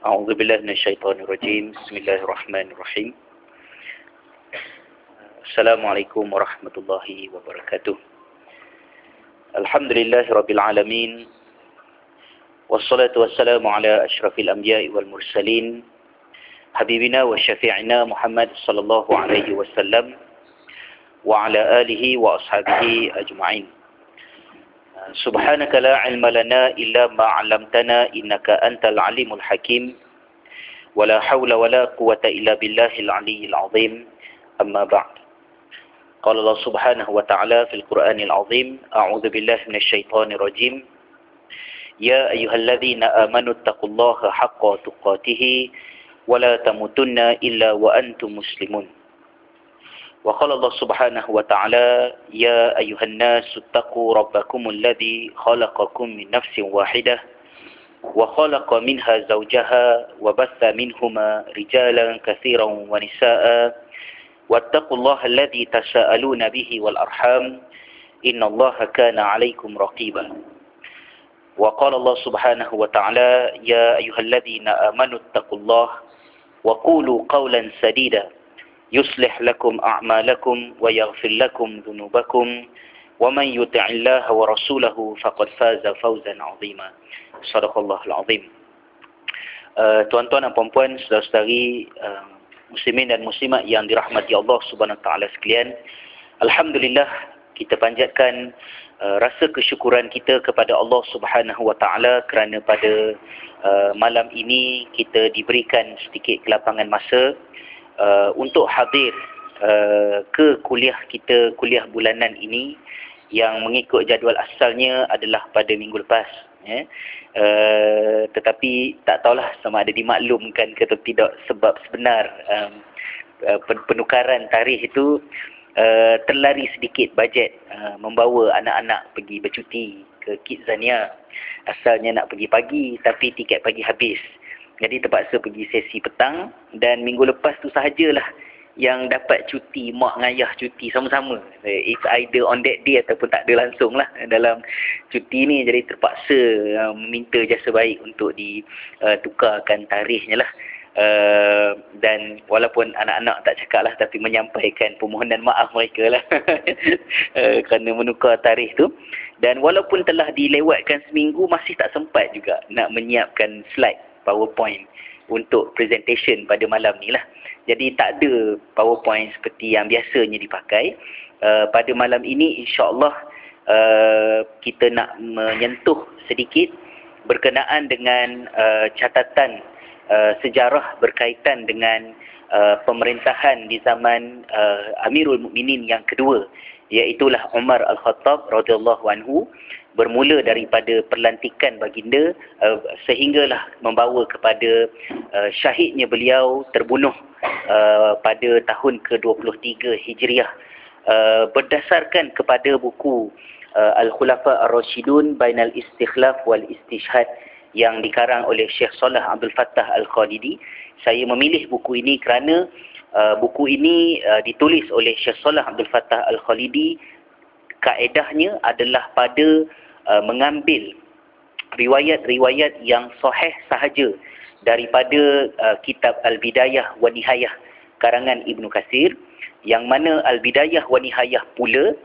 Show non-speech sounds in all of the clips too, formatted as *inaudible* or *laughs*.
أعوذ بالله من الشيطان الرجيم. بسم الله الرحمن الرحيم. السلام عليكم ورحمة الله وبركاته. الحمد لله رب العالمين والصلاة والسلام على أشرف الأنبياء والمرسلين حبيبنا وشفيعنا محمد صلى الله عليه وسلم وعلى آله وأصحابه أجمعين. سبحانك لا علم لنا إلا ما علمتنا إنك أنت العليم الحكيم ولا حول ولا قوة إلا بالله العلي العظيم أما بعد قال الله سبحانه وتعالى في القرآن العظيم أعوذ بالله من الشيطان الرجيم يا أيها الذين آمنوا اتقوا الله حق تقاته ولا تموتن إلا وأنتم مسلمون وقال الله سبحانه وتعالى يا أيها الناس اتقوا ربكم الذي خلقكم من نفس واحدة وخلق منها زوجها وبث منهما رجالا كثيرا ونساء واتقوا الله الذي تساءلون به والأرحام إن الله كان عليكم رقيبا. وقال الله سبحانه وتعالى يا أيها الذين آمنوا اتقوا الله وقولوا قولا سديدا. يصلح لكم أعمالكم ويغفر لكم ذنوبكم ومن يطع الله ورسوله فقد فاز فوزا عظيما صدق الله العظيم uh, Tuan-tuan dan puan-puan, saudara-saudari uh, muslimin dan muslimat yang dirahmati Allah Subhanahu wa taala sekalian. Alhamdulillah kita panjatkan uh, rasa kesyukuran kita kepada Allah Subhanahu wa taala kerana pada uh, malam ini kita diberikan sedikit kelapangan masa uh, untuk hadir uh, ke kuliah kita kuliah bulanan ini yang mengikut jadual asalnya adalah pada minggu lepas ya. Uh, tetapi tak tahulah sama ada dimaklumkan ke atau tidak sebab sebenar um, uh, penukaran tarikh itu uh, terlari sedikit bajet uh, membawa anak-anak pergi bercuti ke Kidzania asalnya nak pergi pagi tapi tiket pagi habis jadi terpaksa pergi sesi petang dan minggu lepas tu sahajalah yang dapat cuti, mak dengan ayah cuti sama-sama. It's either on that day ataupun tak ada langsung lah dalam cuti ni. Jadi terpaksa uh, meminta jasa baik untuk ditukarkan uh, tarikhnya lah. Uh, dan walaupun anak-anak tak cakap lah tapi menyampaikan permohonan maaf mereka lah *laughs* uh, kerana menukar tarikh tu dan walaupun telah dilewatkan seminggu masih tak sempat juga nak menyiapkan slide powerpoint untuk presentation pada malam ni lah. Jadi tak ada powerpoint seperti yang biasanya dipakai. Uh, pada malam ini insyaAllah uh, kita nak menyentuh sedikit berkenaan dengan uh, catatan uh, sejarah berkaitan dengan uh, pemerintahan di zaman uh, Amirul Mukminin yang kedua iaitulah Umar Al-Khattab radhiyallahu anhu bermula daripada perlantikan baginda uh, sehinggalah membawa kepada uh, syahidnya beliau terbunuh uh, pada tahun ke-23 Hijriah. Uh, berdasarkan kepada buku uh, Al-Khulafa Ar-Rasyidun Bainal Istikhlaf wal Istishhad yang dikarang oleh Syekh Salah Abdul Fattah Al-Khalidi saya memilih buku ini kerana uh, buku ini uh, ditulis oleh Syekh Salah Abdul Fattah Al-Khalidi kaedahnya adalah pada uh, mengambil riwayat-riwayat yang sahih sahaja daripada uh, kitab Al-Bidayah wa Nihayah karangan Ibnu Kasir yang mana Al-Bidayah wa Nihayah pula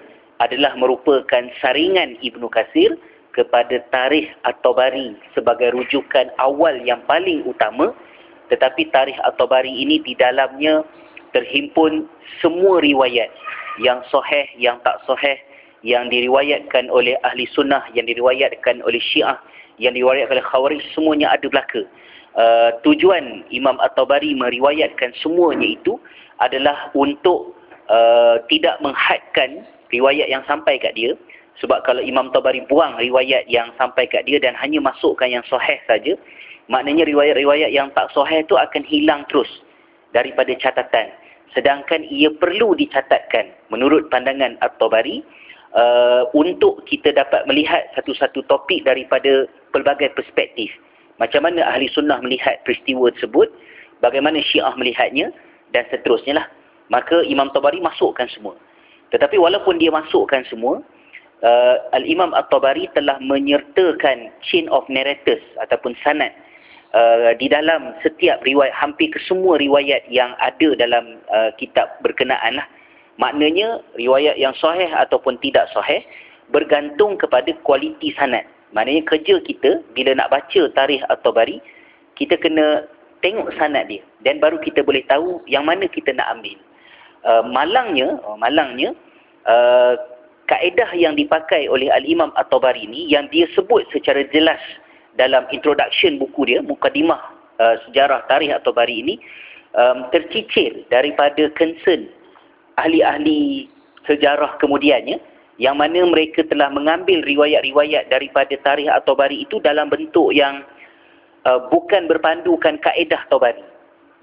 adalah merupakan saringan Ibnu Kasir kepada tarikh At-Tabari sebagai rujukan awal yang paling utama. Tetapi tarikh At-Tabari ini di dalamnya terhimpun semua riwayat yang sahih yang tak sahih yang diriwayatkan oleh ahli sunnah, yang diriwayatkan oleh syiah, yang diriwayatkan oleh khawarij, semuanya ada belaka. Uh, tujuan Imam At-Tabari meriwayatkan semuanya itu adalah untuk uh, tidak menghadkan riwayat yang sampai kat dia. Sebab kalau Imam Tabari buang riwayat yang sampai kat dia dan hanya masukkan yang sahih saja, maknanya riwayat-riwayat yang tak sahih itu akan hilang terus daripada catatan. Sedangkan ia perlu dicatatkan menurut pandangan At-Tabari uh, untuk kita dapat melihat satu-satu topik daripada pelbagai perspektif. Macam mana ahli sunnah melihat peristiwa tersebut, bagaimana syiah melihatnya dan seterusnya lah. Maka Imam Tabari masukkan semua. Tetapi walaupun dia masukkan semua, uh, Al-Imam At-Tabari telah menyertakan chain of narrators ataupun sanad uh, di dalam setiap riwayat hampir ke semua riwayat yang ada dalam uh, kitab berkenaan lah. Maknanya riwayat yang sahih ataupun tidak sahih bergantung kepada kualiti sanad. Maknanya kerja kita bila nak baca tarikh atau bari kita kena tengok sanad dia dan baru kita boleh tahu yang mana kita nak ambil. Uh, malangnya, oh, malangnya uh, kaedah yang dipakai oleh Al-Imam At-Tabari ini yang dia sebut secara jelas dalam introduction buku dia, mukadimah uh, sejarah tarikh At-Tabari ini um, tercicir daripada concern ahli-ahli sejarah kemudiannya yang mana mereka telah mengambil riwayat-riwayat daripada tarikh At-Tabari itu dalam bentuk yang uh, bukan berpandukan kaedah Tabari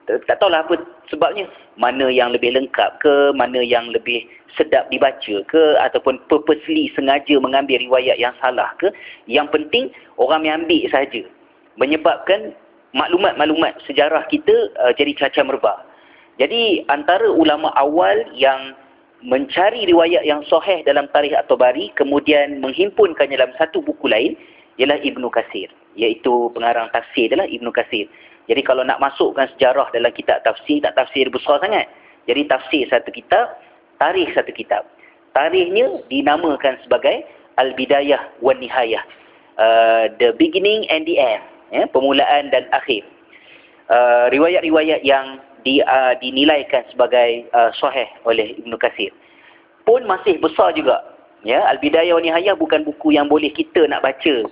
tak tahulah apa sebabnya. Mana yang lebih lengkap ke mana yang lebih sedap dibaca ke ataupun purposely sengaja mengambil riwayat yang salah ke. Yang penting orang yang ambil saja. Menyebabkan maklumat-maklumat sejarah kita uh, jadi cacar merbah jadi antara ulama awal yang mencari riwayat yang sahih dalam tarikh At-Tabari kemudian menghimpunkannya dalam satu buku lain ialah Ibnu Kasir iaitu pengarang tafsir adalah Ibnu Kasir jadi kalau nak masukkan sejarah dalam kitab tafsir, tak tafsir besar sangat. Jadi tafsir satu kitab, tarikh satu kitab. Tarikhnya dinamakan sebagai Al-Bidayah wa Nihayah. Uh, the beginning and the end. Ya, permulaan dan akhir. Uh, riwayat-riwayat yang di, uh, dinilaikan sebagai uh, sahih oleh Ibn Qasir. Pun masih besar juga. Ya, Al-Bidayah wa Nihayah bukan buku yang boleh kita nak baca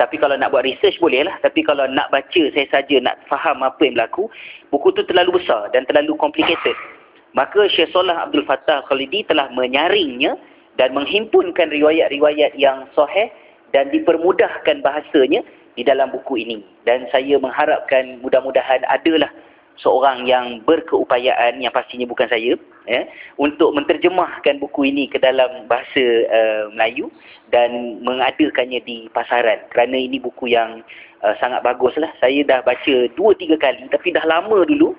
tapi kalau nak buat research boleh lah. Tapi kalau nak baca saya saja nak faham apa yang berlaku, buku tu terlalu besar dan terlalu complicated. Maka Syekh Salah Abdul Fattah Khalidi telah menyaringnya dan menghimpunkan riwayat-riwayat yang sahih dan dipermudahkan bahasanya di dalam buku ini. Dan saya mengharapkan mudah-mudahan adalah seorang yang berkeupayaan yang pastinya bukan saya ya untuk menterjemahkan buku ini ke dalam bahasa uh, Melayu dan mengadakannya di pasaran. Kerana ini buku yang uh, sangat baguslah. Saya dah baca 2 3 kali tapi dah lama dulu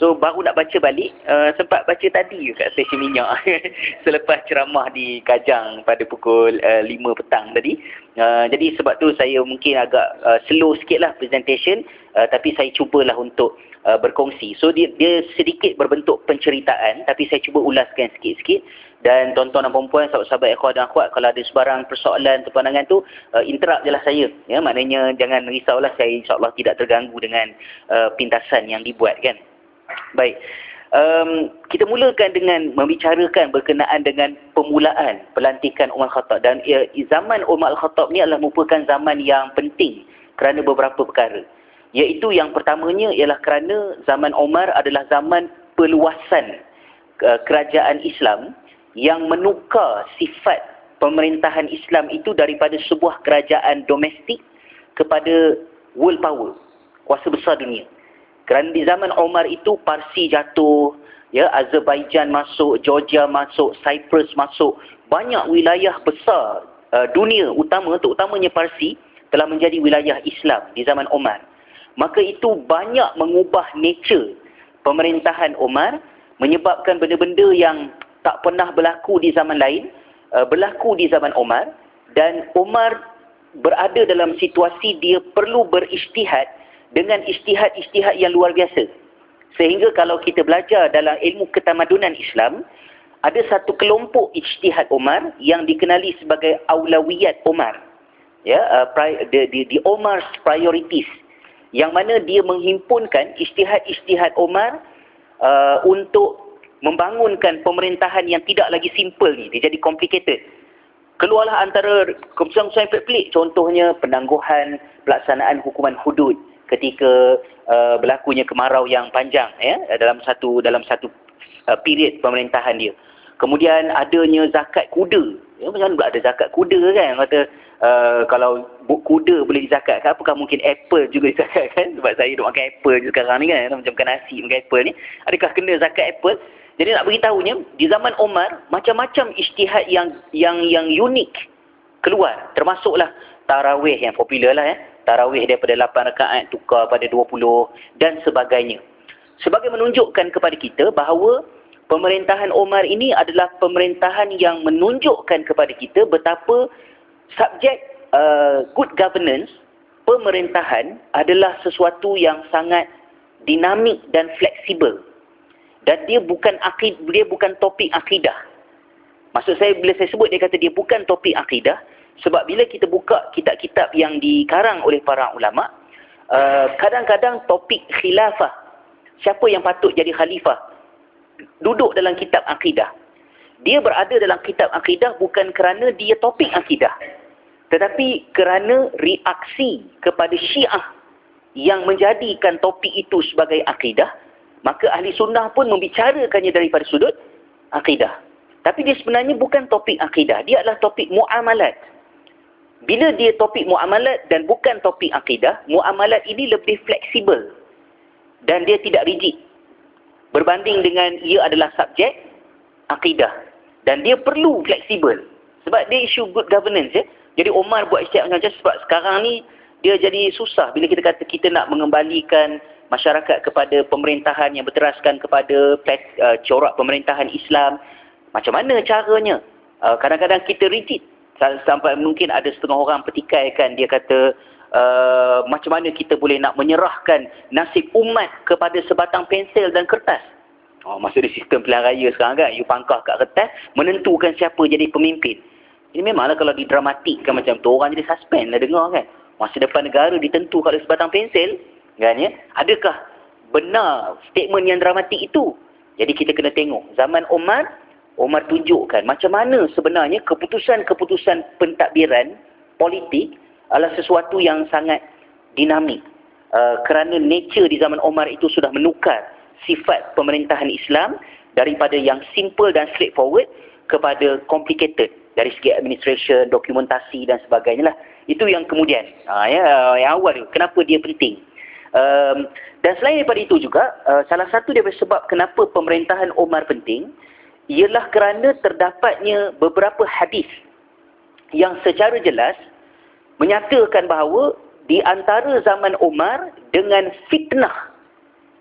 So baru nak baca balik, uh, sempat baca tadi kat stesen minyak *laughs* selepas ceramah di Kajang pada pukul uh, 5 petang tadi. Uh, jadi sebab tu saya mungkin agak uh, slow sikit lah presentation uh, tapi saya cubalah untuk uh, berkongsi. So dia, dia sedikit berbentuk penceritaan tapi saya cuba ulaskan sikit-sikit dan tuan-tuan dan perempuan, sahabat-sahabat ikhwah dan akhwat kalau ada sebarang persoalan atau pandangan tu uh, interrupt je lah saya. Ya, maknanya jangan risaulah saya insyaAllah tidak terganggu dengan uh, pintasan yang dibuat kan. Baik. Um, kita mulakan dengan membicarakan berkenaan dengan pemulaan pelantikan Umar Khattab dan ya, zaman Umar Khattab ni adalah merupakan zaman yang penting kerana beberapa perkara. Iaitu yang pertamanya ialah kerana zaman Umar adalah zaman peluasan uh, kerajaan Islam yang menukar sifat pemerintahan Islam itu daripada sebuah kerajaan domestik kepada world power, kuasa besar dunia. Kerana di zaman Omar itu Parsi jatuh, ya Azerbaijan masuk, Georgia masuk, Cyprus masuk. Banyak wilayah besar uh, dunia utama, terutamanya Parsi, telah menjadi wilayah Islam di zaman Omar. Maka itu banyak mengubah nature pemerintahan Omar, menyebabkan benda-benda yang tak pernah berlaku di zaman lain, uh, berlaku di zaman Omar. Dan Omar berada dalam situasi dia perlu beristihad dengan istihad-istihad yang luar biasa. Sehingga kalau kita belajar dalam ilmu ketamadunan Islam, ada satu kelompok ijtihad Umar yang dikenali sebagai aulawiyat Umar. Ya, uh, the, the, the Umar's priorities. Yang mana dia menghimpunkan ijtihad-ijtihad Umar uh, untuk membangunkan pemerintahan yang tidak lagi simple ni. Dia jadi complicated. Keluarlah antara keputusan-keputusan yang pelik. Contohnya penangguhan pelaksanaan hukuman hudud ketika uh, berlakunya kemarau yang panjang ya dalam satu dalam satu uh, period pemerintahan dia. Kemudian adanya zakat kuda. Ya macam mana ada zakat kuda kan? Kata uh, kalau kuda boleh dizakatkan apakah mungkin apple juga *laughs* dizakatkan? Sebab saya duk makan apple je sekarang ni kan macam makan nasi makan apple ni. Adakah kena zakat apple? Jadi nak beritahunya di zaman Omar macam-macam ijtihad yang yang yang unik keluar termasuklah tarawih yang popular lah ya tarawih daripada 8 rakaat tukar pada 20 dan sebagainya. Sebagai menunjukkan kepada kita bahawa pemerintahan Omar ini adalah pemerintahan yang menunjukkan kepada kita betapa subjek uh, good governance pemerintahan adalah sesuatu yang sangat dinamik dan fleksibel. Dan dia bukan akid, dia bukan topik akidah. Maksud saya bila saya sebut dia kata dia bukan topik akidah sebab bila kita buka kitab-kitab yang dikarang oleh para ulama uh, kadang-kadang topik khilafah siapa yang patut jadi khalifah duduk dalam kitab akidah. Dia berada dalam kitab akidah bukan kerana dia topik akidah tetapi kerana reaksi kepada Syiah yang menjadikan topik itu sebagai akidah, maka ahli sunnah pun membicarakannya daripada sudut akidah. Tapi dia sebenarnya bukan topik akidah, dia adalah topik muamalat. Bila dia topik muamalat dan bukan topik akidah, muamalat ini lebih fleksibel dan dia tidak rigid. Berbanding dengan ia adalah subjek akidah dan dia perlu fleksibel sebab dia isu good governance ya. Jadi Omar buat istiak macam-macam sebab sekarang ni dia jadi susah bila kita kata kita nak mengembalikan masyarakat kepada pemerintahan yang berteraskan kepada uh, corak pemerintahan Islam. Macam mana caranya? Uh, kadang-kadang kita rigid. Sampai mungkin ada setengah orang petikaikan dia kata uh, macam mana kita boleh nak menyerahkan nasib umat kepada sebatang pensel dan kertas. Oh, di sistem pilihan raya sekarang kan, you pangkah kat kertas, menentukan siapa jadi pemimpin. Ini memanglah kalau didramatikkan macam tu, orang jadi suspend lah dengar kan. Masa depan negara ditentu kalau sebatang pensel, kan ya. Adakah benar statement yang dramatik itu? Jadi kita kena tengok. Zaman Omar, Omar tunjukkan macam mana sebenarnya keputusan-keputusan pentadbiran politik adalah sesuatu yang sangat dinamik. Uh, kerana nature di zaman Omar itu sudah menukar sifat pemerintahan Islam daripada yang simple dan straightforward kepada complicated dari segi administration, dokumentasi dan sebagainya lah. Itu yang kemudian, ha, ya, yang awal tu, kenapa dia penting. Um, dan selain daripada itu juga, uh, salah satu daripada sebab kenapa pemerintahan Omar penting, ialah kerana terdapatnya beberapa hadis yang secara jelas menyatakan bahawa di antara zaman Omar dengan fitnah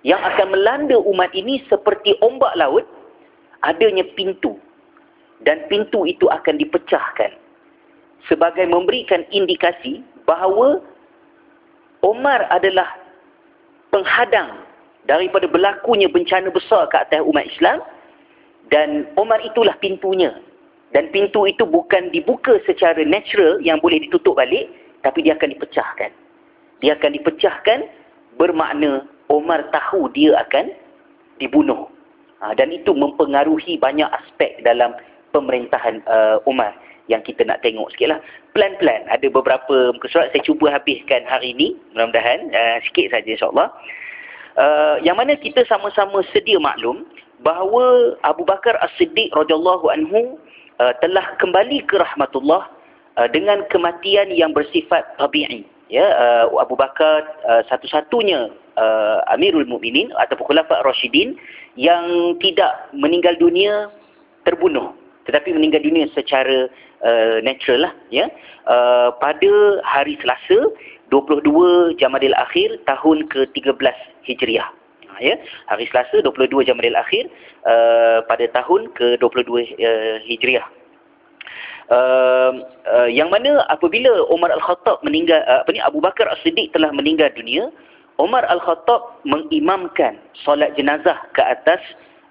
yang akan melanda umat ini seperti ombak laut, adanya pintu. Dan pintu itu akan dipecahkan sebagai memberikan indikasi bahawa Omar adalah penghadang daripada berlakunya bencana besar ke atas umat Islam dan Omar itulah pintunya dan pintu itu bukan dibuka secara natural yang boleh ditutup balik tapi dia akan dipecahkan dia akan dipecahkan bermakna Omar tahu dia akan dibunuh ha, dan itu mempengaruhi banyak aspek dalam pemerintahan uh, Umar yang kita nak tengok sikit lah. Plan-plan. Ada beberapa muka surat saya cuba habiskan hari ini. Mudah-mudahan. Uh, sikit saja insyaAllah. Uh, yang mana kita sama-sama sedia maklum bahawa Abu Bakar As-Siddiq radhiyallahu anhu uh, telah kembali ke rahmatullah uh, dengan kematian yang bersifat tabi'i. Ya, uh, Abu Bakar uh, satu-satunya uh, Amirul Mukminin ataupun Khulafa Rashidin yang tidak meninggal dunia terbunuh tetapi meninggal dunia secara uh, natural lah ya uh, pada hari Selasa 22 Jamadil Akhir tahun ke-13 Hijriah ya hari Selasa 22 Jamadil Akhir uh, pada tahun ke-22 uh, Hijriah uh, uh, yang mana apabila Umar Al-Khattab meninggal uh, apa ni Abu Bakar As-Siddiq telah meninggal dunia Umar Al-Khattab mengimamkan solat jenazah ke atas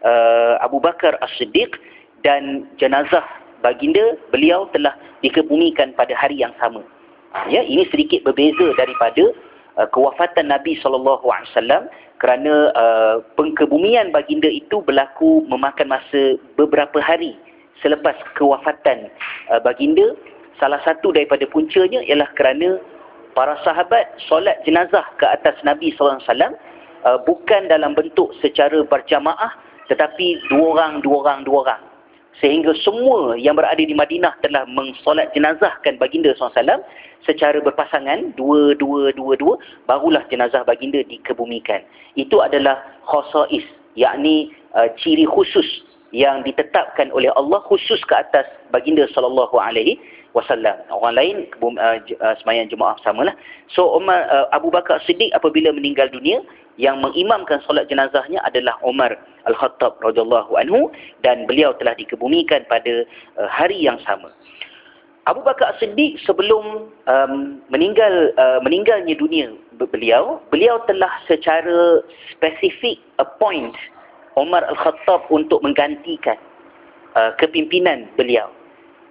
uh, Abu Bakar As-Siddiq dan jenazah baginda beliau telah dikebumikan pada hari yang sama. Ya, ini sedikit berbeza daripada uh, kewafatan Nabi SAW kerana uh, pengkebumian baginda itu berlaku memakan masa beberapa hari selepas kewafatan uh, baginda. Salah satu daripada puncanya ialah kerana para sahabat solat jenazah ke atas Nabi SAW uh, bukan dalam bentuk secara berjamaah tetapi dua orang, dua orang, dua orang sehingga semua yang berada di Madinah telah mengsolat jenazahkan baginda SAW secara berpasangan dua dua dua dua barulah jenazah baginda dikebumikan. Itu adalah khosais yakni uh, ciri khusus yang ditetapkan oleh Allah khusus ke atas baginda sallallahu alaihi wasallam. Orang lain uh, uh, sembahyang jemaah samalah. So Umar uh, Abu Bakar Siddiq apabila meninggal dunia yang mengimamkan solat jenazahnya adalah Umar Al-Khattab radhiyallahu anhu dan beliau telah dikebumikan pada uh, hari yang sama. Abu Bakar As-Siddiq sebelum um, meninggal uh, meninggalnya dunia beliau, beliau telah secara spesifik appoint Umar Al-Khattab untuk menggantikan uh, kepimpinan beliau.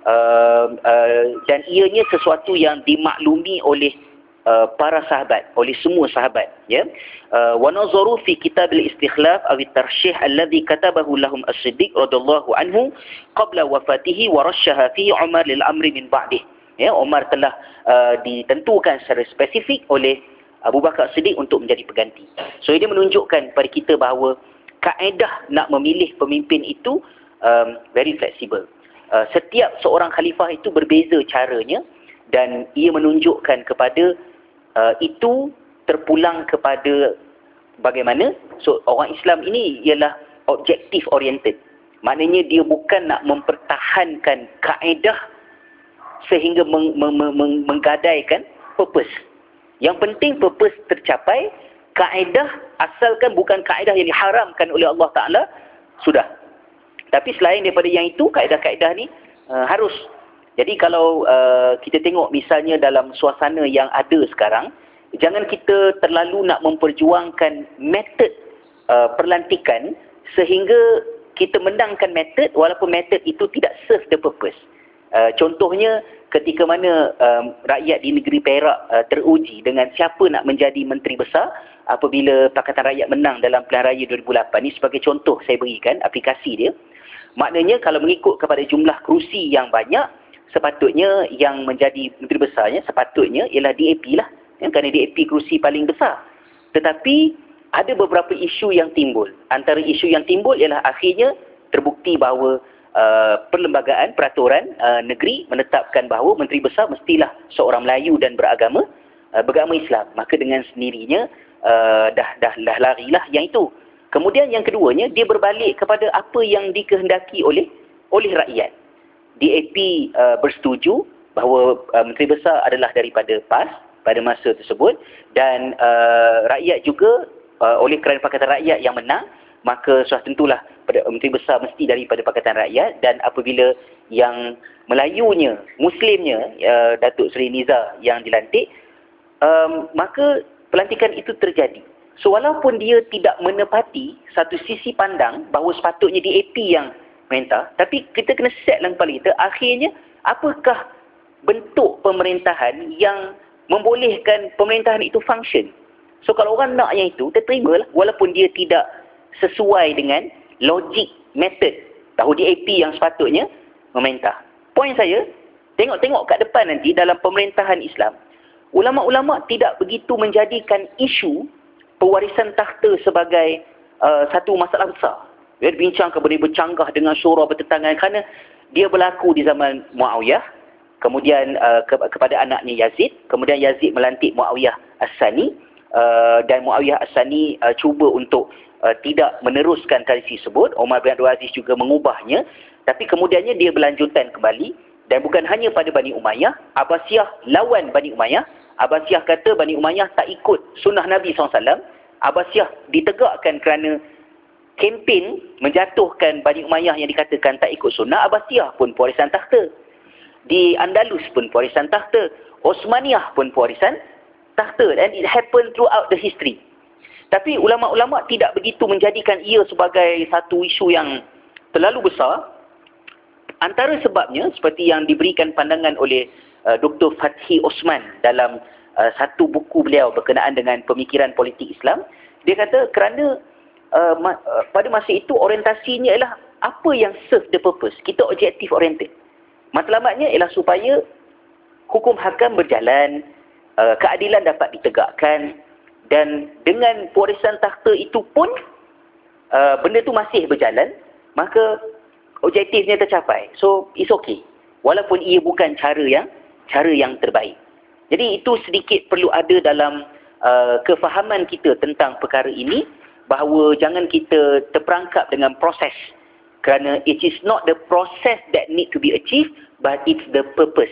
Uh, uh, dan ianya sesuatu yang dimaklumi oleh Uh, para sahabat oleh semua sahabat ya. Uh, wa nazaru fi kitab al-istikhlaf aw at-tarshih alladhi katabahu lahum as-siddiq radhiyallahu anhu qabla wafatihi wa rashaha fi Umar lil amri min ba'dih ya Umar telah uh, ditentukan secara spesifik oleh Abu Bakar Siddiq untuk menjadi pengganti. So ini menunjukkan kepada kita bahawa kaedah nak memilih pemimpin itu um, very flexible. Uh, setiap seorang khalifah itu berbeza caranya dan ia menunjukkan kepada uh, itu terpulang kepada bagaimana? So orang Islam ini ialah objektif oriented. Maknanya dia bukan nak mempertahankan kaedah sehingga meng, meng, meng, menggadaikan purpose. Yang penting purpose tercapai kaedah asalkan bukan kaedah yang diharamkan oleh Allah Ta'ala sudah. Tapi selain daripada yang itu kaedah-kaedah ni uh, harus jadi kalau uh, kita tengok misalnya dalam suasana yang ada sekarang, jangan kita terlalu nak memperjuangkan metod uh, perlantikan sehingga kita menangkan metod walaupun metod itu tidak serve the purpose. Uh, contohnya ketika mana um, rakyat di negeri Perak uh, teruji dengan siapa nak menjadi menteri besar apabila Pakatan Rakyat menang dalam pilihan raya 2008 ni sebagai contoh saya berikan aplikasi dia. Maknanya kalau mengikut kepada jumlah kerusi yang banyak sepatutnya yang menjadi menteri besarnya sepatutnya ialah DAP lah. Ya, kerana DAP kerusi paling besar. Tetapi ada beberapa isu yang timbul. Antara isu yang timbul ialah akhirnya terbukti bahawa uh, perlembagaan peraturan uh, negeri menetapkan bahawa menteri besar mestilah seorang Melayu dan beragama uh, beragama Islam. Maka dengan sendirinya uh, dah dah dah larilah yang itu. Kemudian yang keduanya dia berbalik kepada apa yang dikehendaki oleh oleh rakyat DAP uh, bersetuju bahawa uh, Menteri Besar adalah daripada PAS pada masa tersebut dan uh, rakyat juga uh, oleh kerana Pakatan Rakyat yang menang maka sudah tentulah Menteri Besar mesti daripada Pakatan Rakyat dan apabila yang Melayunya, Muslimnya uh, Datuk Seri Niza yang dilantik um, maka pelantikan itu terjadi. So walaupun dia tidak menepati satu sisi pandang bahawa sepatutnya DAP yang perintah tapi kita kena set dalam kepala kita akhirnya apakah bentuk pemerintahan yang membolehkan pemerintahan itu function? So kalau orang nak yang itu kita terima lah. Walaupun dia tidak sesuai dengan logik method. Tahu DAP yang sepatutnya memerintah. Poin saya tengok-tengok kat depan nanti dalam pemerintahan Islam ulama-ulama tidak begitu menjadikan isu pewarisan takhta sebagai uh, satu masalah besar bincangkan boleh bercanggah dengan syura bertentangan. Kerana dia berlaku di zaman Muawiyah kemudian uh, ke kepada anaknya Yazid kemudian Yazid melantik Muawiyah As-Sani uh, dan Muawiyah As-Sani uh, cuba untuk uh, tidak meneruskan tradisi tersebut. Umar bin Abdul Aziz juga mengubahnya tapi kemudiannya dia berlanjutan kembali. Dan bukan hanya pada Bani Umayyah Abbasiyah lawan Bani Umayyah. Abbasiyah kata Bani Umayyah tak ikut sunnah Nabi SAW Abbasiyah ditegakkan kerana kempen menjatuhkan Bani Umayyah yang dikatakan tak ikut sunnah Abbasiyah pun pewarisan takhta. Di Andalus pun pewarisan takhta. Osmaniyah pun pewarisan takhta. And it happened throughout the history. Tapi ulama-ulama tidak begitu menjadikan ia sebagai satu isu yang terlalu besar. Antara sebabnya seperti yang diberikan pandangan oleh uh, Dr. Fathi Osman dalam uh, satu buku beliau berkenaan dengan pemikiran politik Islam. Dia kata kerana uh, ma- uh, pada masa itu orientasinya ialah apa yang serve the purpose. Kita objektif oriented. Matlamatnya ialah supaya hukum hakam berjalan, uh, keadilan dapat ditegakkan dan dengan pewarisan takhta itu pun uh, benda tu masih berjalan, maka objektifnya tercapai. So it's okay. Walaupun ia bukan cara yang cara yang terbaik. Jadi itu sedikit perlu ada dalam uh, kefahaman kita tentang perkara ini bahawa jangan kita terperangkap dengan proses. Kerana it is not the process that need to be achieved but it's the purpose.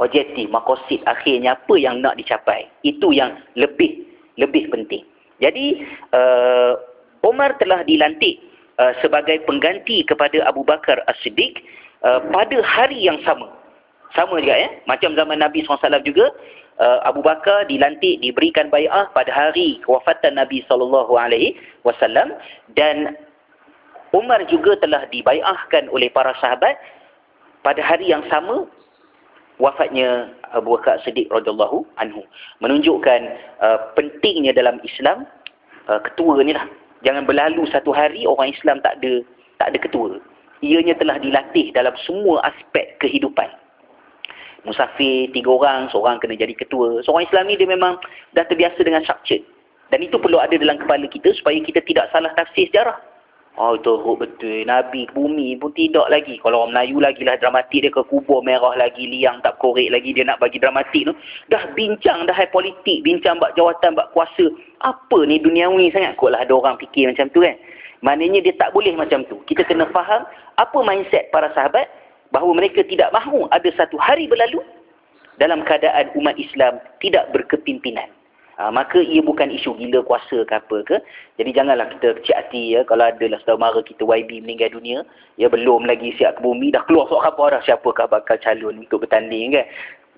Objektif makosid akhirnya apa yang nak dicapai. Itu yang lebih lebih penting. Jadi uh, Omar telah dilantik uh, sebagai pengganti kepada Abu Bakar As-Siddiq uh, pada hari yang sama. Sama juga ya. Macam zaman Nabi SAW juga, uh, Abu Bakar dilantik, diberikan bayah pada hari kewafatan Nabi SAW dan Umar juga telah dibayahkan oleh para sahabat pada hari yang sama wafatnya Abu Bakar Siddiq radhiyallahu anhu. Menunjukkan uh, pentingnya dalam Islam uh, ketua ni lah. Jangan berlalu satu hari orang Islam tak ada tak ada ketua. Ianya telah dilatih dalam semua aspek kehidupan musafir tiga orang seorang kena jadi ketua seorang Islam ni dia memang dah terbiasa dengan structure dan itu perlu ada dalam kepala kita supaya kita tidak salah tafsir sejarah Oh itu betul. Nabi ke bumi pun tidak lagi. Kalau orang Melayu lagi lah dramatik dia ke kubur merah lagi, liang tak korek lagi dia nak bagi dramatik tu. Dah bincang dah hai politik, bincang bak jawatan, bak kuasa. Apa ni duniawi sangat kot lah ada orang fikir macam tu kan. Maknanya dia tak boleh macam tu. Kita kena faham apa mindset para sahabat bahawa mereka tidak mahu ada satu hari berlalu dalam keadaan umat Islam tidak berkepimpinan. Ha, maka ia bukan isu gila kuasa ke apa ke. Jadi janganlah kita kecil hati ya. Kalau adalah saudara mara kita YB meninggal dunia. Ya belum lagi siap ke bumi. Dah keluar suara khabar dah siapakah bakal calon untuk bertanding kan.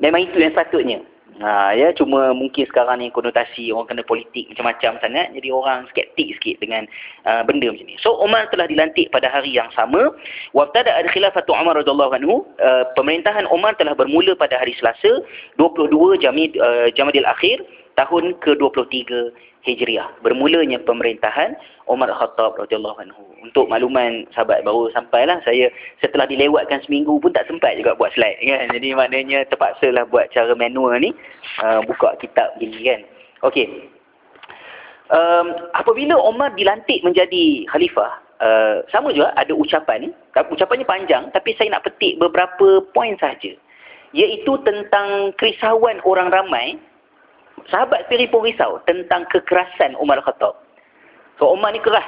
Memang itu yang sepatutnya. Ha, ya, cuma mungkin sekarang ni konotasi orang kena politik macam-macam sangat. Jadi orang skeptik sikit dengan uh, benda macam ni. So Umar telah dilantik pada hari yang sama. Wabtada al-khilafatu Umar radhiyallahu anhu. Uh, pemerintahan Umar telah bermula pada hari Selasa 22 Jamid, uh, Jamadil Akhir tahun ke-23 Hijriah. Bermulanya pemerintahan Umar Khattab radhiyallahu anhu. Untuk makluman sahabat baru sampailah saya setelah dilewatkan seminggu pun tak sempat juga buat slide kan. Jadi maknanya terpaksalah buat cara manual ni uh, buka kitab gini kan. Okey. Um, apabila Umar dilantik menjadi khalifah, uh, sama juga ada ucapan, ucapannya panjang tapi saya nak petik beberapa poin saja. Iaitu tentang kerisauan orang ramai sahabat sendiri pun risau tentang kekerasan Umar Khattab. So Umar ni keras.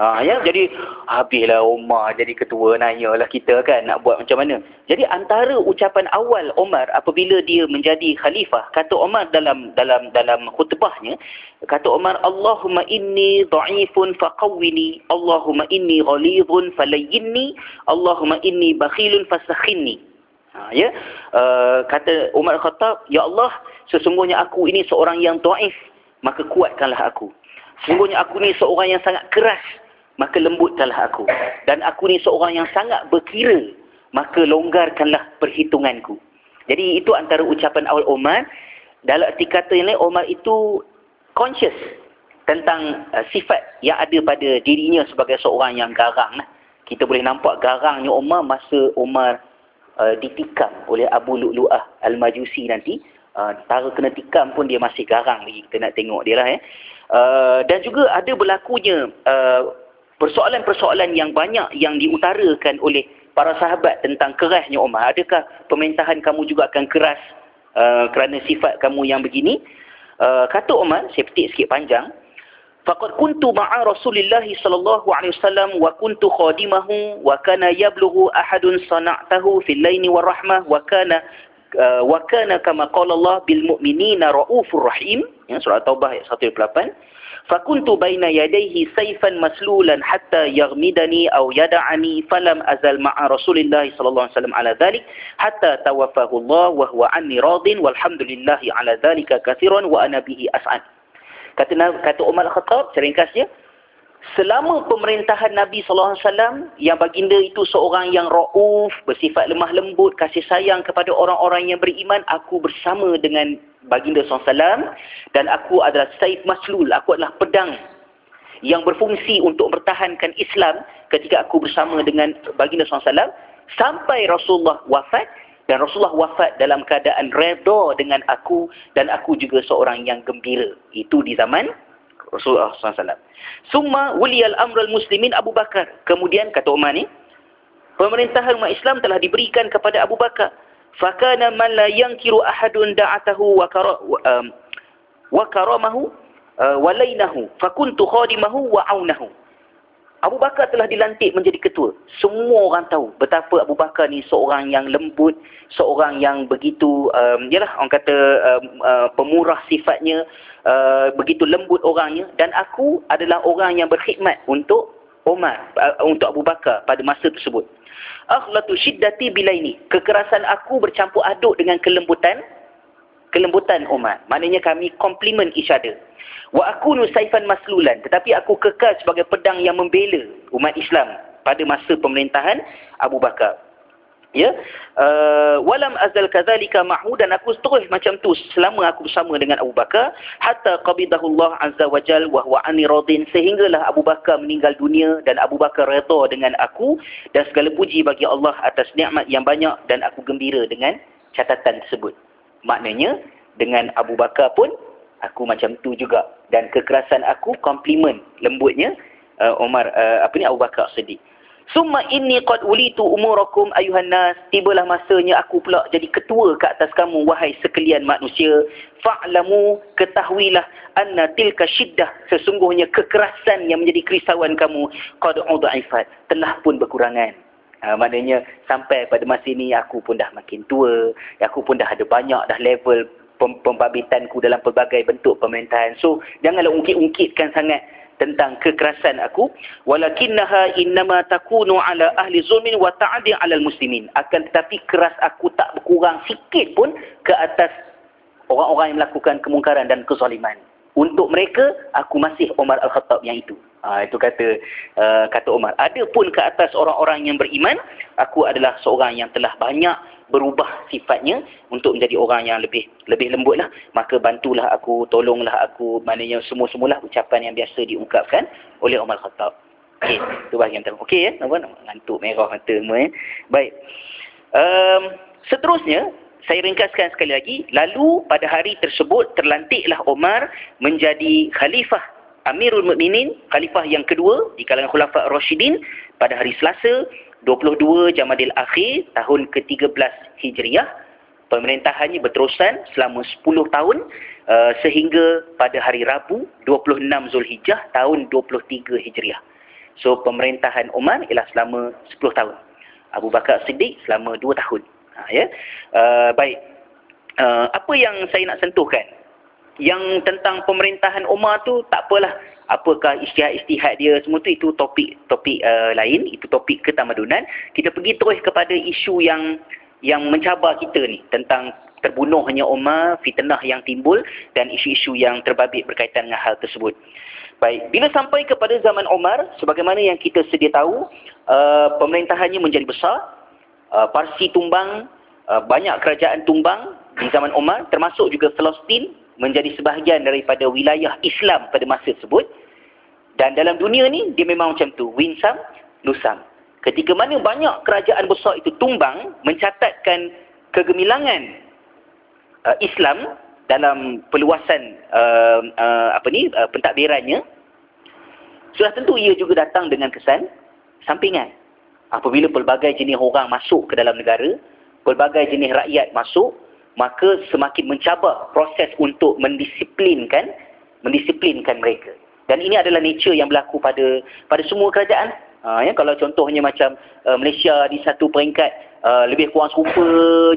Ha, ya? Jadi habislah Umar jadi ketua nanyalah kita kan nak buat macam mana. Jadi antara ucapan awal Umar apabila dia menjadi khalifah, kata Umar dalam dalam dalam khutbahnya, kata Umar Allahumma inni dha'ifun faqawwini, Allahumma inni ghalidhun falayyinni, Allahumma inni bakhilun fasakhinni. Ha, ya? Uh, kata Umar Khattab, Ya Allah, sesungguhnya aku ini seorang yang taif, maka kuatkanlah aku. Sesungguhnya aku ini seorang yang sangat keras, maka lembutkanlah aku. Dan aku ini seorang yang sangat berkira, maka longgarkanlah perhitunganku. Jadi itu antara ucapan awal Umar. Dalam arti kata yang lain, Umar itu conscious tentang uh, sifat yang ada pada dirinya sebagai seorang yang garang. Kita boleh nampak garangnya Umar masa Umar uh, ditikam oleh Abu Lu'lu'ah Al-Majusi nanti uh, tara kena tikam pun dia masih garang lagi kita nak tengok dia lah eh. Uh, dan juga ada berlakunya uh, persoalan-persoalan yang banyak yang diutarakan oleh para sahabat tentang kerasnya Umar. Adakah pemerintahan kamu juga akan keras uh, kerana sifat kamu yang begini? Uh, kata Umar, saya petik sikit panjang. Faqad kuntu ma'a Rasulillah sallallahu alaihi wasallam wa kuntu khadimahu wa kana yablughu ahadun sana'tahu fil laini war rahmah wa kana Uh, wa kana kama qala Allah bil mu'minina raufur rahim ya surah taubah ayat 128 fakuntu baina yadayhi sayfan maslulan hatta yaghmidani aw yad'ani falam azal ma'a rasulillah sallallahu alaihi wasallam ala dhalik hatta tawaffahu Allah wa huwa anni radin walhamdulillah ala dhalika katsiran wa ana bihi as'ad kata kata Umar Khattab seringkasnya selama pemerintahan Nabi sallallahu alaihi wasallam yang baginda itu seorang yang rauf, bersifat lemah lembut, kasih sayang kepada orang-orang yang beriman, aku bersama dengan baginda sallallahu alaihi wasallam dan aku adalah saif maslul, aku adalah pedang yang berfungsi untuk mempertahankan Islam ketika aku bersama dengan baginda sallallahu alaihi wasallam sampai Rasulullah wafat dan Rasulullah wafat dalam keadaan redha dengan aku dan aku juga seorang yang gembira. Itu di zaman Rasulullah SAW. Summa wuliyal amral muslimin Abu Bakar. Kemudian kata Umar ni, pemerintahan umat Islam telah diberikan kepada Abu Bakar. Fakana man la yankiru ahadun da'atahu wa, um, wa karamahu uh, wa lainahu. Fakuntu khadimahu wa aunahu. Abu Bakar telah dilantik menjadi ketua. Semua orang tahu betapa Abu Bakar ni seorang yang lembut, seorang yang begitu, um, yalah orang kata um, uh, pemurah sifatnya, uh, begitu lembut orangnya. Dan aku adalah orang yang berkhidmat untuk Umar, uh, untuk Abu Bakar pada masa tersebut. Akhlatu syiddati bilaini. Kekerasan aku bercampur aduk dengan kelembutan kelembutan Umar. Maknanya kami complement each other. Wa aku nusaifan maslulan. Tetapi aku kekal sebagai pedang yang membela umat Islam pada masa pemerintahan Abu Bakar. Ya, uh, walam azal kadzalika ma'hu dan aku terus macam tu selama aku bersama dengan Abu Bakar hatta qabidahullah azza wajal wa huwa radin sehinggalah Abu Bakar meninggal dunia dan Abu Bakar redha dengan aku dan segala puji bagi Allah atas nikmat yang banyak dan aku gembira dengan catatan tersebut. Maknanya dengan Abu Bakar pun aku macam tu juga. Dan kekerasan aku komplimen lembutnya uh, Umar uh, apa ni Abu Bakar sedih. Summa inni qad ulitu umurakum ayuhan nas. Tibalah masanya aku pula jadi ketua ke atas kamu wahai sekalian manusia. Fa'lamu ketahuilah anna tilka syiddah sesungguhnya kekerasan yang menjadi kerisauan kamu. Qad udha'ifat. Telah pun berkurangan Ha, maknanya sampai pada masa ini aku pun dah makin tua, aku pun dah ada banyak dah level pem pembabitanku dalam pelbagai bentuk pemerintahan. So janganlah ungkit-ungkitkan sangat tentang kekerasan aku. Walakinnaha innama takunu ala ahli zulmin wa ta'di ala muslimin akan tetapi keras aku tak berkurang sikit pun ke atas orang-orang yang melakukan kemungkaran dan kezaliman. Untuk mereka aku masih Umar Al-Khattab yang itu Ha, itu kata uh, kata Umar. Ada pun ke atas orang-orang yang beriman, aku adalah seorang yang telah banyak berubah sifatnya untuk menjadi orang yang lebih lebih lembut lah. Maka bantulah aku, tolonglah aku. Maknanya semua-semulah ucapan yang biasa diungkapkan oleh Umar Khattab. Okey, itu bahagian pertama. Okey ya, nampak ngantuk merah mata semua ya. Baik. Um, seterusnya, saya ringkaskan sekali lagi. Lalu pada hari tersebut terlantiklah Umar menjadi khalifah Amirul Mukminin, khalifah yang kedua di kalangan khulafah Rashidin pada hari Selasa 22 Jamadil Akhir tahun ke-13 Hijriah. Pemerintahannya berterusan selama 10 tahun uh, sehingga pada hari Rabu 26 Zulhijjah tahun 23 Hijriah. So pemerintahan Umar ialah selama 10 tahun. Abu Bakar Siddiq selama 2 tahun. Ha, ya. Uh, baik. Uh, apa yang saya nak sentuhkan? Yang tentang pemerintahan Umar tu tak apalah. Apakah istihad-istihad dia semua tu itu topik topik uh, lain itu topik ketamadunan. Kita pergi terus kepada isu yang yang mencabar kita ni tentang terbunuhnya Umar fitnah yang timbul dan isu-isu yang terbabit berkaitan dengan hal tersebut. Baik bila sampai kepada zaman Umar sebagaimana yang kita sedia tahu uh, pemerintahannya menjadi besar uh, Parsi tumbang uh, banyak kerajaan tumbang di zaman Umar termasuk juga Palestin menjadi sebahagian daripada wilayah Islam pada masa tersebut. Dan dalam dunia ni, dia memang macam tu. Winsam, Nusam. Ketika mana banyak kerajaan besar itu tumbang, mencatatkan kegemilangan uh, Islam dalam peluasan uh, uh, apa ni uh, pentadbirannya, sudah tentu ia juga datang dengan kesan sampingan. Apabila pelbagai jenis orang masuk ke dalam negara, pelbagai jenis rakyat masuk, maka semakin mencabar proses untuk mendisiplinkan mendisiplinkan mereka. Dan ini adalah nature yang berlaku pada pada semua kerajaan. Ha, ya, kalau contohnya macam uh, Malaysia di satu peringkat uh, lebih kurang serupa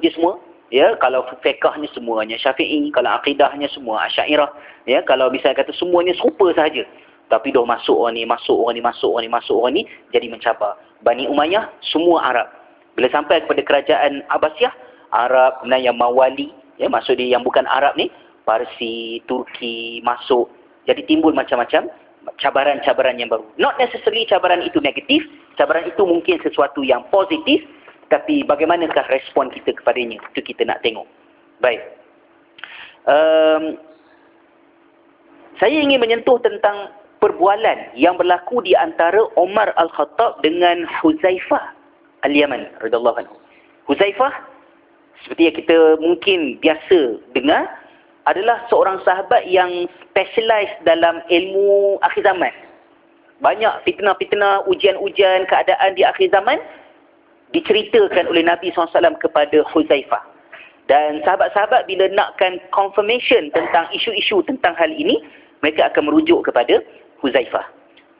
je semua. Ya, kalau fiqahnya semuanya Syafi'i, kalau akidahnya semua Asy'ariyah, ya, kalau misalnya kata semuanya serupa saja. Tapi dah masuk orang ni, masuk orang ni, masuk orang ni, masuk orang ni jadi mencabar. Bani Umayyah semua Arab. Bila sampai kepada kerajaan Abbasiyah, Arab, kemudian yang Mawali, ya, maksud dia yang bukan Arab ni, Parsi, Turki, masuk. Jadi timbul macam-macam cabaran-cabaran yang baru. Not necessarily cabaran itu negatif, cabaran itu mungkin sesuatu yang positif, tapi bagaimanakah respon kita kepadanya, itu kita nak tengok. Baik. Um, saya ingin menyentuh tentang perbualan yang berlaku di antara Omar Al-Khattab dengan Huzaifah Al-Yaman. Huzaifah seperti yang kita mungkin biasa dengar adalah seorang sahabat yang specialize dalam ilmu akhir zaman. Banyak fitnah-fitnah, ujian-ujian, keadaan di akhir zaman diceritakan oleh Nabi SAW kepada Huzaifah. Dan sahabat-sahabat bila nakkan confirmation tentang isu-isu tentang hal ini, mereka akan merujuk kepada Huzaifah.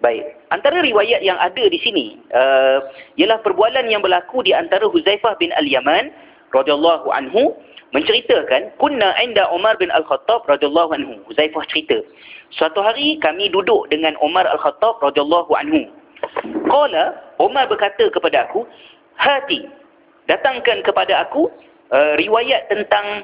Baik, antara riwayat yang ada di sini uh, ialah perbualan yang berlaku di antara Huzaifah bin Al-Yaman radhiyallahu anhu menceritakan kunna inda Umar bin Al-Khattab radhiyallahu anhu. Huzaifah cerita. Suatu hari kami duduk dengan Umar Al-Khattab radhiyallahu anhu. Qala Umar berkata kepada aku, hati datangkan kepada aku uh, riwayat tentang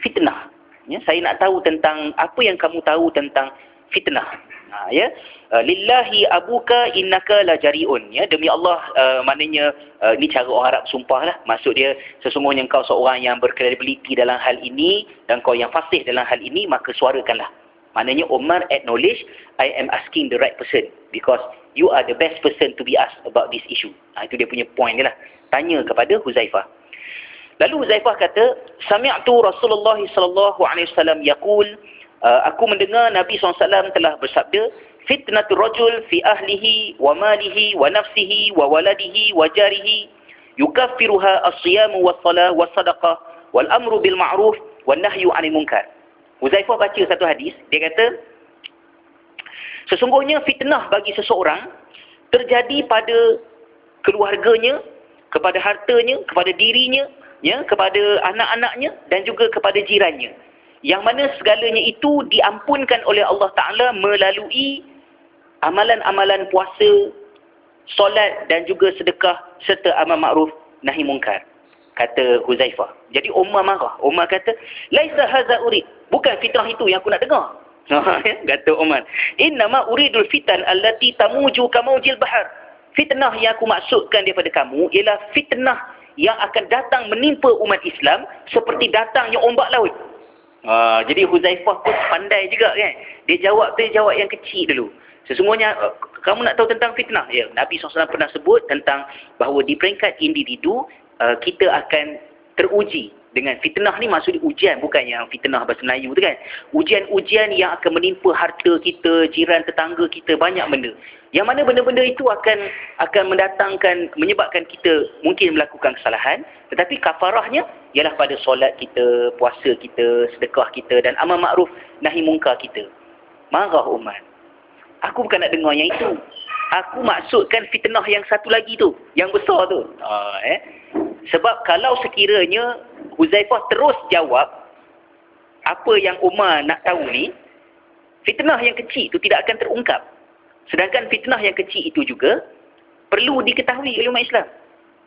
fitnah ya saya nak tahu tentang apa yang kamu tahu tentang fitnah ha, ya? Uh, lillahi abuka innaka lajariun ya demi Allah uh, maknanya uh, ini cara orang Arab sumpah lah. Maksud dia sesungguhnya kau seorang yang berkredibiliti dalam hal ini dan kau yang fasih dalam hal ini maka suarakanlah. Maknanya Umar acknowledge I am asking the right person because you are the best person to be asked about this issue. Ha, itu dia punya point dia lah. Tanya kepada Huzaifah. Lalu Zaifah kata, Sami'tu Rasulullah sallallahu alaihi wasallam yaqul, uh, aku mendengar Nabi SAW telah bersabda, fitnatul rajul fi ahlihi wa malihi wa nafsihi wa waladihi wa jarihi yukaffiruha as-siyam was-salah was-sadaqah wal amru bil ma'ruf wan nahyu 'anil munkar. Uzaifah baca satu hadis, dia kata sesungguhnya fitnah bagi seseorang terjadi pada keluarganya, kepada hartanya, kepada dirinya ya kepada anak-anaknya dan juga kepada jirannya yang mana segalanya itu diampunkan oleh Allah Taala melalui amalan-amalan puasa solat dan juga sedekah serta amal makruf nahi mungkar. Kata Huzaifah. Jadi Umar marah. Umar kata laisa haza urid. Bukan fitnah itu yang aku nak dengar. *laughs* Ya, kata Umar innama uridul fitan allati tamuju kamaujil bahar. Fitnah yang aku maksudkan daripada kamu ialah fitnah yang akan datang menimpa umat Islam seperti datangnya ombak laut. Uh, jadi Huzaifah pun pandai juga kan. Dia jawab tu dia jawab yang kecil dulu. Sesungguhnya uh, kamu nak tahu tentang fitnah? Ya, Nabi SAW pernah sebut tentang bahawa di peringkat individu uh, kita akan teruji dengan fitnah ni maksud ujian bukan yang fitnah bahasa Melayu tu kan ujian-ujian yang akan menimpa harta kita jiran tetangga kita banyak benda yang mana benda-benda itu akan akan mendatangkan menyebabkan kita mungkin melakukan kesalahan tetapi kafarahnya ialah pada solat kita puasa kita sedekah kita dan amal makruf nahi mungkar kita. Marah Umar. Aku bukan nak dengar yang itu. Aku maksudkan fitnah yang satu lagi tu yang besar tu. Uh, eh? Sebab kalau sekiranya Huzaifah terus jawab apa yang Umar nak tahu ni, fitnah yang kecil itu tidak akan terungkap. Sedangkan fitnah yang kecil itu juga perlu diketahui oleh umat Islam.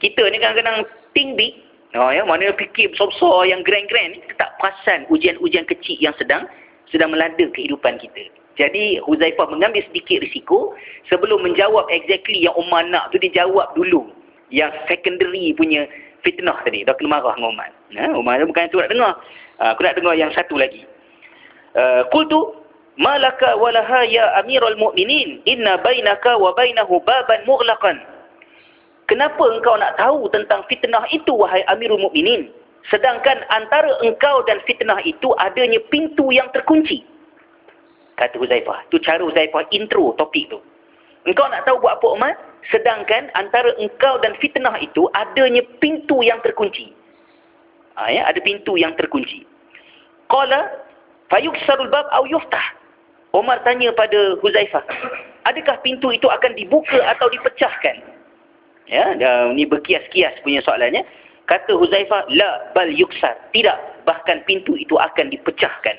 Kita ni kadang-kadang think big, oh ya, mana fikir besar-besar yang grand-grand kita tak perasan ujian-ujian kecil yang sedang sedang melanda kehidupan kita. Jadi Huzaifah mengambil sedikit risiko sebelum menjawab exactly yang Umar nak tu dia jawab dulu yang secondary punya fitnah tadi. Dah kena marah dengan Umar. Ha? Umar bukan tu nak dengar. Ha, aku nak dengar yang satu lagi. Uh, Qultu, Malaka walaha ya amirul mu'minin, inna bainaka wa bainahu baban mughlaqan. Kenapa engkau nak tahu tentang fitnah itu, wahai amirul mu'minin? Sedangkan antara engkau dan fitnah itu adanya pintu yang terkunci. Kata Huzaifah. Itu cara Huzaifah intro topik tu. Engkau nak tahu buat apa Umar? Sedangkan antara engkau dan fitnah itu adanya pintu yang terkunci. Ha, ya, ada pintu yang terkunci. Qala fayuksarul bab au yuftah. Omar tanya pada Huzaifah, adakah pintu itu akan dibuka atau dipecahkan? Ya, dan ini berkias-kias punya soalannya. Kata Huzaifah, la bal yuksar. Tidak, bahkan pintu itu akan dipecahkan.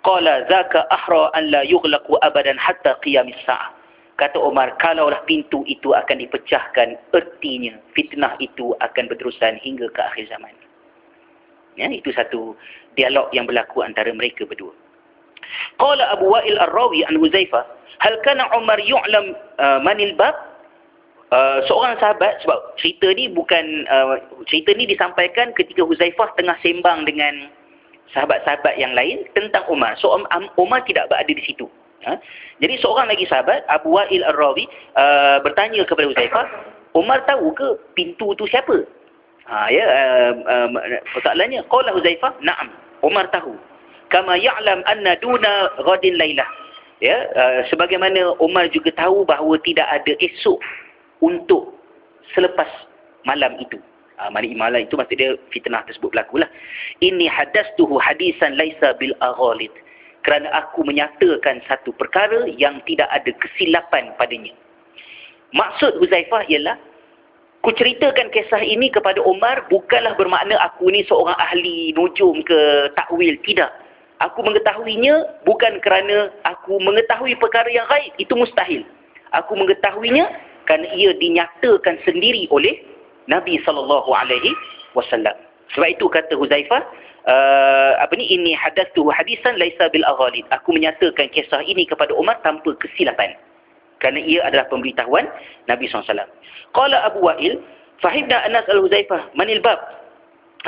Qala zaka ahra an la yughlaqu abadan hatta qiyamis sa'ah. Kata Omar, kalaulah pintu itu akan dipecahkan, ertinya fitnah itu akan berterusan hingga ke akhir zaman. Ya, itu satu dialog yang berlaku antara mereka berdua. Qala Abu Wa'il Ar-Rawi an Huzaifah, hal kana Umar yu'lam uh, manil bab? Uh, seorang sahabat sebab cerita ni bukan uh, cerita ni disampaikan ketika Huzaifah tengah sembang dengan sahabat-sahabat yang lain tentang Umar. So um, Umar tidak berada di situ. Ha? Jadi seorang lagi sahabat, Abu Wa'il Ar-Rawi, uh, bertanya kepada Huzaifah, Umar tahu ke pintu tu siapa? Ha, ya, uh, uh, persoalannya, Qala Huzaifah, na'am, Umar tahu. Kama ya'lam anna duna ghadin laylah. Ya, uh, sebagaimana Umar juga tahu bahawa tidak ada esok untuk selepas malam itu. Uh, malam itu maksudnya fitnah tersebut berlaku lah. Ini hadastuhu hadisan laisa bil aghalid kerana aku menyatakan satu perkara yang tidak ada kesilapan padanya. Maksud Huzaifah ialah, ku ceritakan kisah ini kepada Umar bukanlah bermakna aku ni seorang ahli nujum ke takwil, tidak. Aku mengetahuinya bukan kerana aku mengetahui perkara yang gaib, itu mustahil. Aku mengetahuinya kerana ia dinyatakan sendiri oleh Nabi sallallahu alaihi wasallam. Sebab itu kata Huzaifah, uh, apa ni ini hadatsu hadisan laisa bil aghalid. Aku menyatakan kisah ini kepada Umar tanpa kesilapan. Kerana ia adalah pemberitahuan Nabi SAW. Qala Abu Wa'il, fahibna Anas al-Huzaifah, manil bab?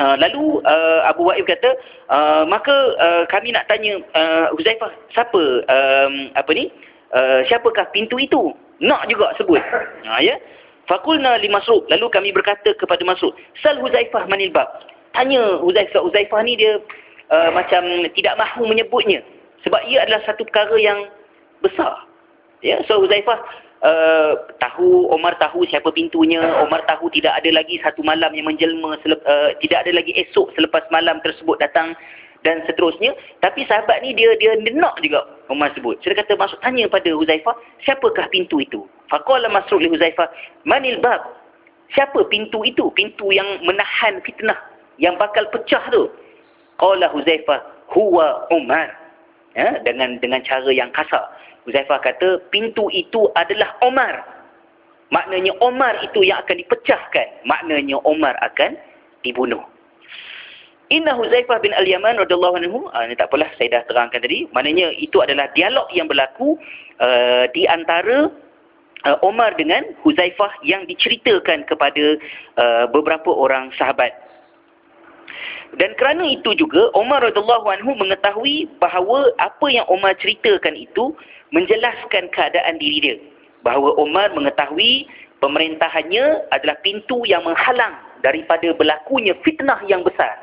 Uh, lalu uh, Abu Wa'il kata, uh, maka uh, kami nak tanya uh, Huzaifah, siapa um, apa ni? Uh, siapakah pintu itu? Nak juga sebut. Ha, *laughs* ya? Fakulna li Masruk. Lalu kami berkata kepada Masruk, Sal Huzaifah manil bab? Tanya Huzaifah. Huzaifah ni dia uh, macam tidak mahu menyebutnya. Sebab ia adalah satu perkara yang besar. Ya, so Huzaifah uh, tahu, Omar tahu siapa pintunya, Omar tahu tidak ada lagi satu malam yang menjelma, uh, tidak ada lagi esok selepas malam tersebut datang dan seterusnya. Tapi sahabat ni dia dia nak juga Omar sebut. Dia kata masuk tanya pada Huzaifah, siapakah pintu itu? Faqala Masruk li Huzaifah, manil bab? Siapa pintu itu? Pintu yang menahan fitnah, yang bakal pecah tu. Qala Huzaifah, huwa Umar. Ya, dengan dengan cara yang kasar. Huzaifah kata pintu itu adalah Omar. Maknanya Omar itu yang akan dipecahkan. Maknanya Omar akan dibunuh. Inna Huzaifah bin Al-Yaman radhiyallahu anhu, uh, ini tak apalah saya dah terangkan tadi. Maknanya itu adalah dialog yang berlaku uh, di antara uh, Omar dengan Huzaifah yang diceritakan kepada uh, beberapa orang sahabat dan kerana itu juga Umar radhiyallahu anhu mengetahui bahawa apa yang Umar ceritakan itu menjelaskan keadaan diri dia. Bahawa Umar mengetahui pemerintahannya adalah pintu yang menghalang daripada berlakunya fitnah yang besar.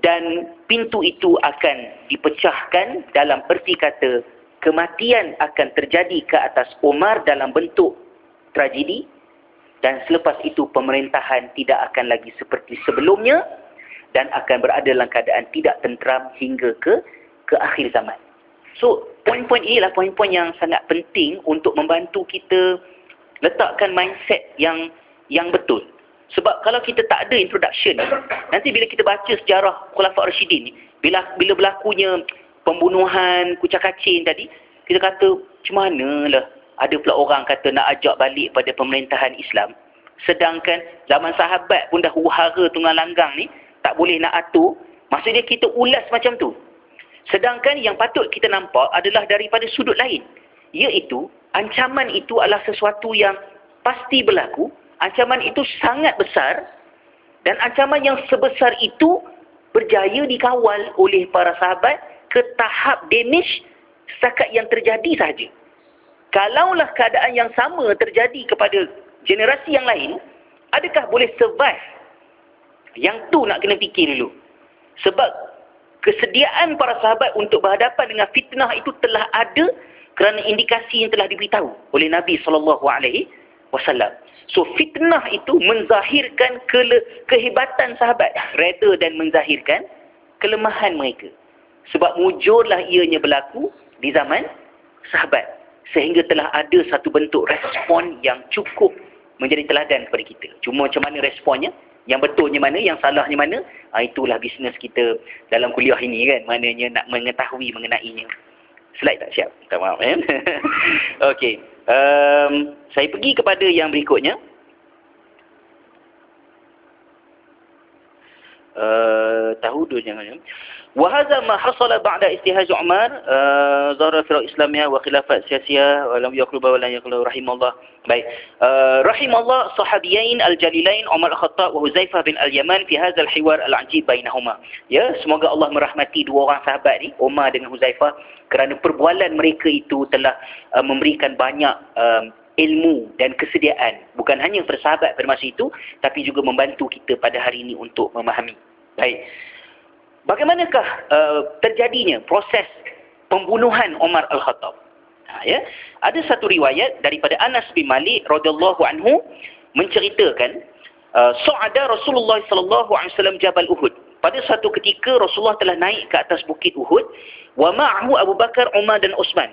Dan pintu itu akan dipecahkan dalam erti kata kematian akan terjadi ke atas Umar dalam bentuk tragedi dan selepas itu pemerintahan tidak akan lagi seperti sebelumnya dan akan berada dalam keadaan tidak tentram hingga ke ke akhir zaman. So, poin-poin ini adalah poin-poin yang sangat penting untuk membantu kita letakkan mindset yang yang betul. Sebab kalau kita tak ada introduction, nanti bila kita baca sejarah Khulafa Rashidin bila bila berlakunya pembunuhan kucak kacin tadi, kita kata, macam manalah ada pula orang kata nak ajak balik pada pemerintahan Islam. Sedangkan zaman sahabat pun dah uhara tunggal langgang ni, tak boleh nak atur, maksudnya kita ulas macam tu. Sedangkan yang patut kita nampak adalah daripada sudut lain. Iaitu, ancaman itu adalah sesuatu yang pasti berlaku, ancaman itu sangat besar, dan ancaman yang sebesar itu berjaya dikawal oleh para sahabat ke tahap damage setakat yang terjadi sahaja. Kalaulah keadaan yang sama terjadi kepada generasi yang lain, adakah boleh survive yang tu nak kena fikir dulu. Sebab kesediaan para sahabat untuk berhadapan dengan fitnah itu telah ada kerana indikasi yang telah diberitahu oleh Nabi SAW. So fitnah itu menzahirkan ke- kehebatan sahabat rather than menzahirkan kelemahan mereka. Sebab mujurlah ianya berlaku di zaman sahabat. Sehingga telah ada satu bentuk respon yang cukup menjadi teladan kepada kita. Cuma macam mana responnya? Yang betulnya mana, yang salahnya mana, ha, itulah bisnes kita dalam kuliah ini kan. Maknanya nak mengetahui mengenainya. Slide tak siap? Tak maaf kan? *laughs* Okey. Um, saya pergi kepada yang berikutnya. Eh, tahu tahudun jangan ya. Wa hadza ma hasala ba'da istihaj Umar eh, zara fil Islamiyah wa khilafat siyasiyah wa lam yaqlub wa lam yaqlub rahimallah. Baik. Eh, rahimallah sahabiyain al-jalilain Umar al-Khattab wa Huzaifah bin al-Yaman fi hadzal hiwar al-ajib bainahuma. Ya, semoga Allah merahmati dua orang sahabat ni, Umar dengan Huzaifah kerana perbualan mereka itu telah memberikan banyak ilmu dan kesediaan bukan hanya persahabat pada masa itu tapi juga membantu kita pada hari ini untuk memahami baik bagaimanakah uh, terjadinya proses pembunuhan Umar Al-Khattab? Ha, ya? Ada satu riwayat daripada Anas bin Malik radhiyallahu anhu menceritakan uh, Su'ada Rasulullah sallallahu alaihi wasallam Jabal Uhud. Pada satu ketika Rasulullah telah naik ke atas bukit Uhud wa ma'ahu Abu Bakar, Umar dan Uthman.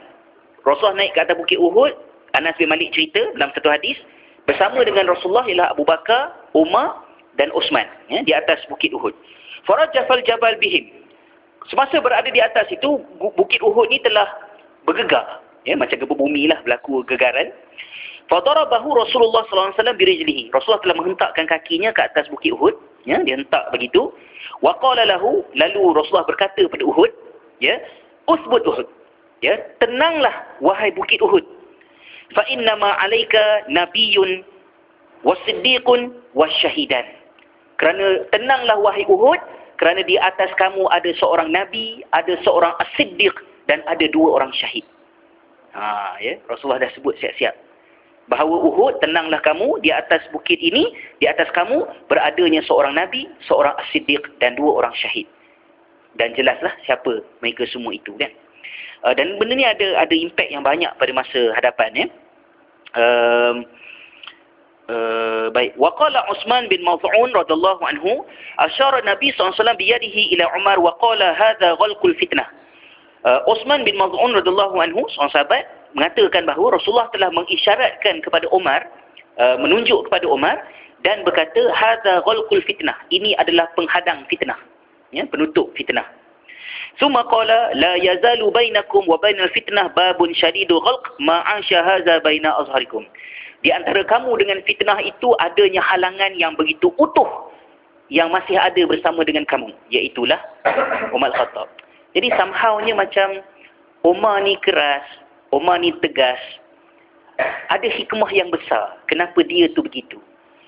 Rasulullah naik ke atas bukit Uhud, Anas bin Malik cerita dalam satu hadis bersama dengan Rasulullah ialah Abu Bakar, Umar dan Uthman ya, di atas bukit Uhud. Farajafal jabal bihim. Semasa berada di atas itu, bukit Uhud ni telah bergegar. Ya, macam gempa bumi lah berlaku gegaran. Fadarabahu Rasulullah sallallahu alaihi wasallam birijlihi. Rasulullah telah menghentakkan kakinya ke atas bukit Uhud, ya, dia hentak begitu. Wa qala lahu, lalu Rasulullah berkata kepada Uhud, ya, usbut Uhud. Ya, tenanglah wahai bukit Uhud. Fa inna ma 'alaika nabiyyun wasiddiqun wasyahidan. Kerana tenanglah wahai Uhud, kerana di atas kamu ada seorang nabi, ada seorang as-siddiq dan ada dua orang syahid. Ha, ya, Rasulullah dah sebut siap-siap. Bahawa Uhud, tenanglah kamu di atas bukit ini, di atas kamu beradanya seorang nabi, seorang as-siddiq dan dua orang syahid. Dan jelaslah siapa mereka semua itu kan. Uh, dan benda ni ada ada impak yang banyak pada masa hadapan ya. Um, Uh, baik. Waqala Utsman bin Maz'un radhiyallahu anhu asyara Nabi SAW biyadihi ila Umar wa qala hadha ghalqul fitnah uh, Utsman bin Maz'un radhiyallahu anhu seorang sahabat mengatakan bahawa Rasulullah telah mengisyaratkan kepada Umar uh, menunjuk kepada Umar dan berkata hadha ghalqul fitnah. Ini adalah penghadang fitnah ya penutup fitnah Suma qala la yazalu bainakum wa bainal fitnah babun syadidul ghalq ma 'asha hadha baina azharikum di antara kamu dengan fitnah itu adanya halangan yang begitu utuh yang masih ada bersama dengan kamu. Iaitulah Umar Khattab. Jadi somehownya macam Umar ni keras, Umar ni tegas. Ada hikmah yang besar. Kenapa dia tu begitu?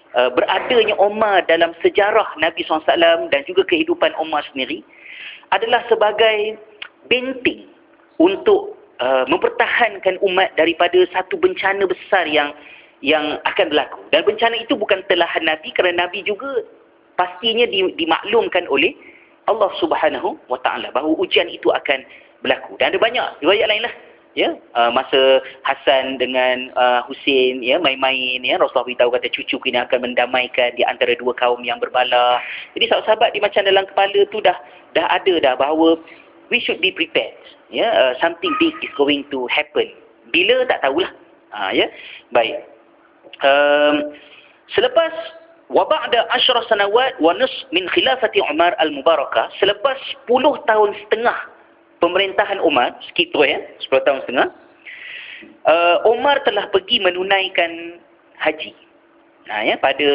Uh, beradanya Umar dalam sejarah Nabi SAW dan juga kehidupan Umar sendiri adalah sebagai benting untuk uh, mempertahankan umat daripada satu bencana besar yang yang akan berlaku. Dan bencana itu bukan telahan Nabi kerana Nabi juga pastinya dimaklumkan oleh Allah Subhanahu wa taala bahawa ujian itu akan berlaku. Dan ada banyak riwayat lain lah. Ya, uh, masa Hasan dengan uh, Husin ya main-main ya Rasulullah beritahu kata cucu ini akan mendamaikan di antara dua kaum yang berbalah. Jadi sahabat-sahabat di macam dalam kepala tu dah dah ada dah bahawa we should be prepared. Ya, uh, something big is going to happen. Bila tak tahulah. Ha ya. Baik um, selepas waba'da asyara sanawat wa nus min khilafati Umar al-Mubarakah selepas 10 tahun setengah pemerintahan Umar sekitar ya 10 tahun setengah uh, Umar telah pergi menunaikan haji nah ya pada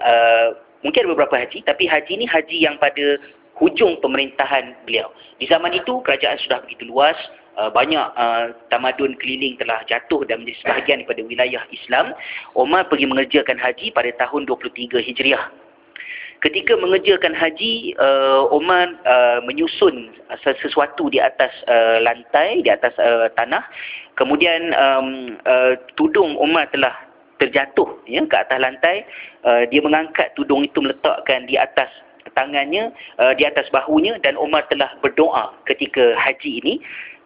uh, mungkin ada beberapa haji tapi haji ni haji yang pada hujung pemerintahan beliau di zaman itu kerajaan sudah begitu luas Uh, banyak uh, tamadun keliling telah jatuh dan menjadi sebahagian daripada wilayah Islam. Umar pergi mengerjakan haji pada tahun 23 Hijriah. Ketika mengerjakan haji, uh, Umar uh, menyusun sesuatu di atas uh, lantai, di atas uh, tanah. Kemudian um, uh, tudung Umar telah terjatuh ya, ke atas lantai. Uh, dia mengangkat tudung itu meletakkan di atas tangannya, uh, di atas bahunya dan Umar telah berdoa ketika haji ini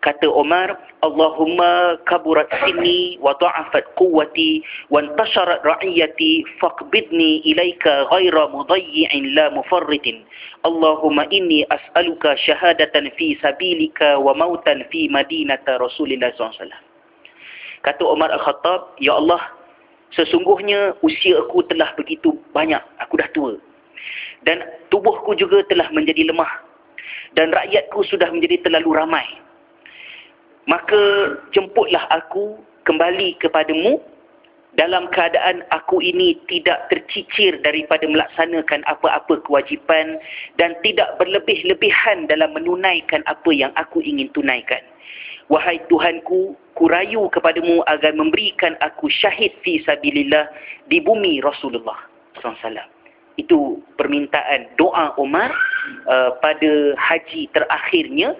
kata Umar Allahumma kaburat sinni wa dha'afat quwwati wa intasharat ra'iyati faqbidni ilaika ghaira mudayyi'in la mufarritin Allahumma inni as'aluka syahadatan fi sabilika wa mautan fi madinata Rasulillah SAW kata Umar Al-Khattab Ya Allah sesungguhnya usia aku telah begitu banyak. Aku dah tua. Dan tubuhku juga telah menjadi lemah. Dan rakyatku sudah menjadi terlalu ramai maka jemputlah aku kembali kepadamu dalam keadaan aku ini tidak tercicir daripada melaksanakan apa-apa kewajipan dan tidak berlebih-lebihan dalam menunaikan apa yang aku ingin tunaikan. Wahai Tuhanku, kurayu kepadamu agar memberikan aku syahid fi sabilillah di bumi Rasulullah SAW. Itu permintaan doa Umar uh, pada haji terakhirnya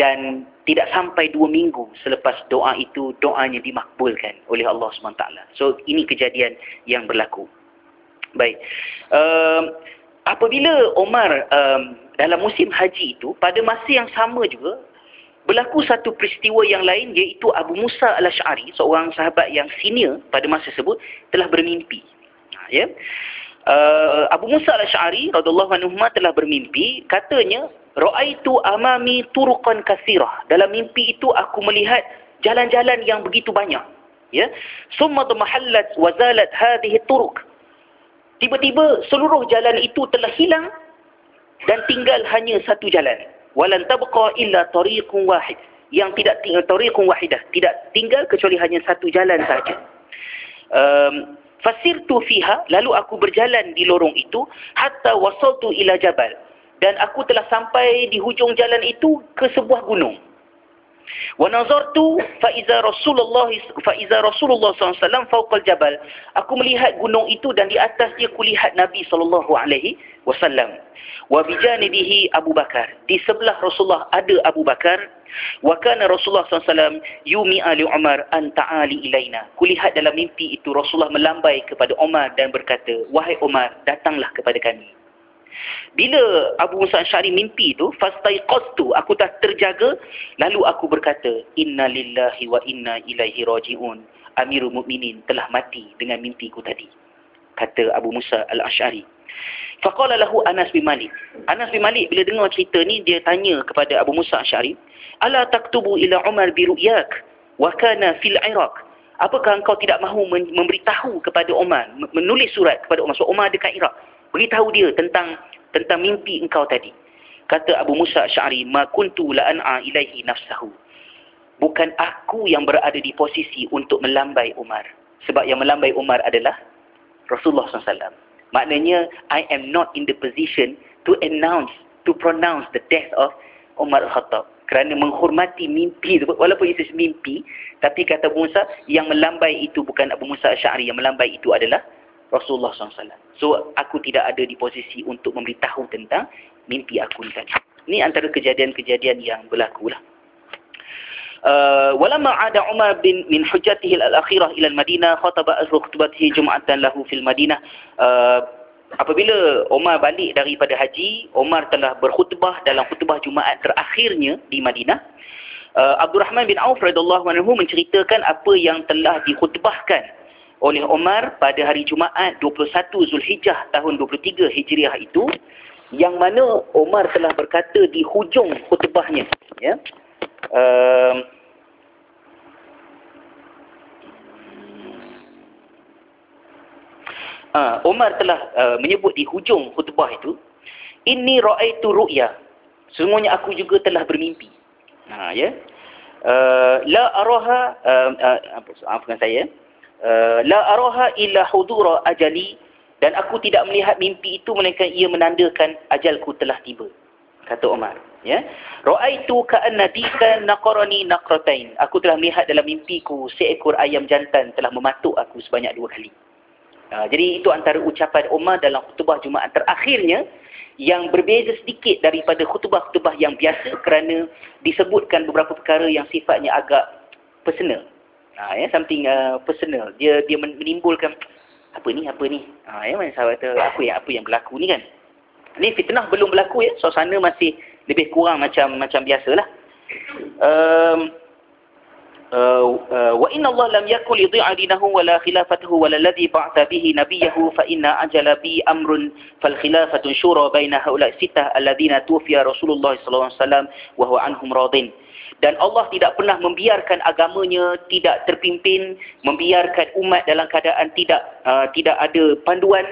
dan tidak sampai dua minggu selepas doa itu doanya dimakbulkan oleh Allah SWT. So ini kejadian yang berlaku. Baik. Um, apabila Omar um, dalam musim haji itu pada masa yang sama juga berlaku satu peristiwa yang lain iaitu Abu Musa al-Ash'ari seorang sahabat yang senior pada masa tersebut telah bermimpi. Ha, ya. Uh, Abu Musa al-Ash'ari radhiyallahu anhu telah bermimpi katanya Ra'aitu amami turuqan kathirah. Dalam mimpi itu aku melihat jalan-jalan yang begitu banyak. Ya. Summa tamahallat wa zalat hadhihi turuq. Tiba-tiba seluruh jalan itu telah hilang dan tinggal hanya satu jalan. Walan tabqa illa tariqun wahid. Yang tidak tinggal tariqun wahidah, tidak tinggal kecuali hanya satu jalan saja. um, fasirtu fiha lalu aku berjalan di lorong itu hatta wasaltu ila jabal dan aku telah sampai di hujung jalan itu ke sebuah gunung. Wa nazartu fa iza rasulullah fa iza rasulullah sallallahu fawqa jabal. Aku melihat gunung itu dan di atas dia kulihat nabi sallallahu alaihi wasallam. Wa bijanibihi Abu Bakar. Di sebelah Rasulullah ada Abu Bakar. Wa kana Rasulullah SAW yumi ali Umar an ta'ali ilaina. Kulihat dalam mimpi itu Rasulullah melambai kepada Umar dan berkata wahai Umar datanglah kepada kami bila Abu Musa Syari mimpi tu fastaiqastu aku dah terjaga lalu aku berkata inna lillahi wa inna ilaihi rajiun. Amirul Mukminin telah mati dengan mimpiku tadi kata Abu Musa Al-Asy'ari. Faqala lahu Anas bin Malik. Anas bin Malik bila dengar cerita ni dia tanya kepada Abu Musa Asy'ari, "Ala taktubu ila Umar bi ru'yak? Wa kana fil Iraq?" Apakah engkau tidak mahu memberitahu kepada Umar, menulis surat kepada Umar, so Umar dekat Iraq, beritahu dia tentang tentang mimpi engkau tadi. Kata Abu Musa Asy'ari, "Ma kuntu la an'a ilaihi nafsahu." Bukan aku yang berada di posisi untuk melambai Umar. Sebab yang melambai Umar adalah Rasulullah SAW. Maknanya, I am not in the position to announce, to pronounce the death of Umar Al-Khattab. Kerana menghormati mimpi, walaupun itu mimpi, tapi kata Abu Musa, yang melambai itu bukan Abu Musa Asy'ari yang melambai itu adalah Rasulullah SAW. So, aku tidak ada di posisi untuk memberitahu tentang mimpi aku ni tadi. Ini antara kejadian-kejadian yang berlaku lah. Uh, walamma ada Umar bin min hujjatihi al-akhirah ila al-Madinah khataba azru khutbatihi jum'atan lahu fil Madinah uh, apabila Umar balik daripada haji Umar telah berkhutbah dalam khutbah Jumaat terakhirnya di Madinah uh, Abdul Rahman bin Auf radhiyallahu anhu menceritakan apa yang telah dikhutbahkan oleh Umar pada hari Jumaat 21 Zulhijjah tahun 23 Hijriah itu yang mana Umar telah berkata di hujung khutbahnya ya. Uh, uh, Umar telah uh, menyebut di hujung khutbah itu ini raaitu ru'ya. Semuanya aku juga telah bermimpi. Ha ya. Uh, la araha uh, uh, maafkan saya la araha illa hudura ajali dan aku tidak melihat mimpi itu melainkan ia menandakan ajalku telah tiba. Kata Umar ya. Raaitu ka'anna dika naqarani naqratain. Aku telah melihat dalam mimpiku seekor ayam jantan telah mematuk aku sebanyak dua kali. Ha, jadi itu antara ucapan Umar dalam khutbah Jumaat terakhirnya yang berbeza sedikit daripada khutbah-khutbah yang biasa kerana disebutkan beberapa perkara yang sifatnya agak personal. Ha, ya something uh, personal. Dia dia menimbulkan apa ni apa ni? Ha, ya macam saya kata apa yang apa yang berlaku ni kan? Ni fitnah belum berlaku ya. Suasana masih lebih kurang macam macam biasalah. Um uh, uh, wa inna Allah lam yakul yudhi'a dinahu wala khilafatahu wala alladhi ba'tha bihi nabiyahu fa inna ajala bi amrun fal khilafatu shura baina haula sittah alladhina tufiya Rasulullah sallallahu alaihi wasallam wa huwa anhum radin dan Allah tidak pernah membiarkan agamanya tidak terpimpin membiarkan umat dalam keadaan tidak uh, tidak ada panduan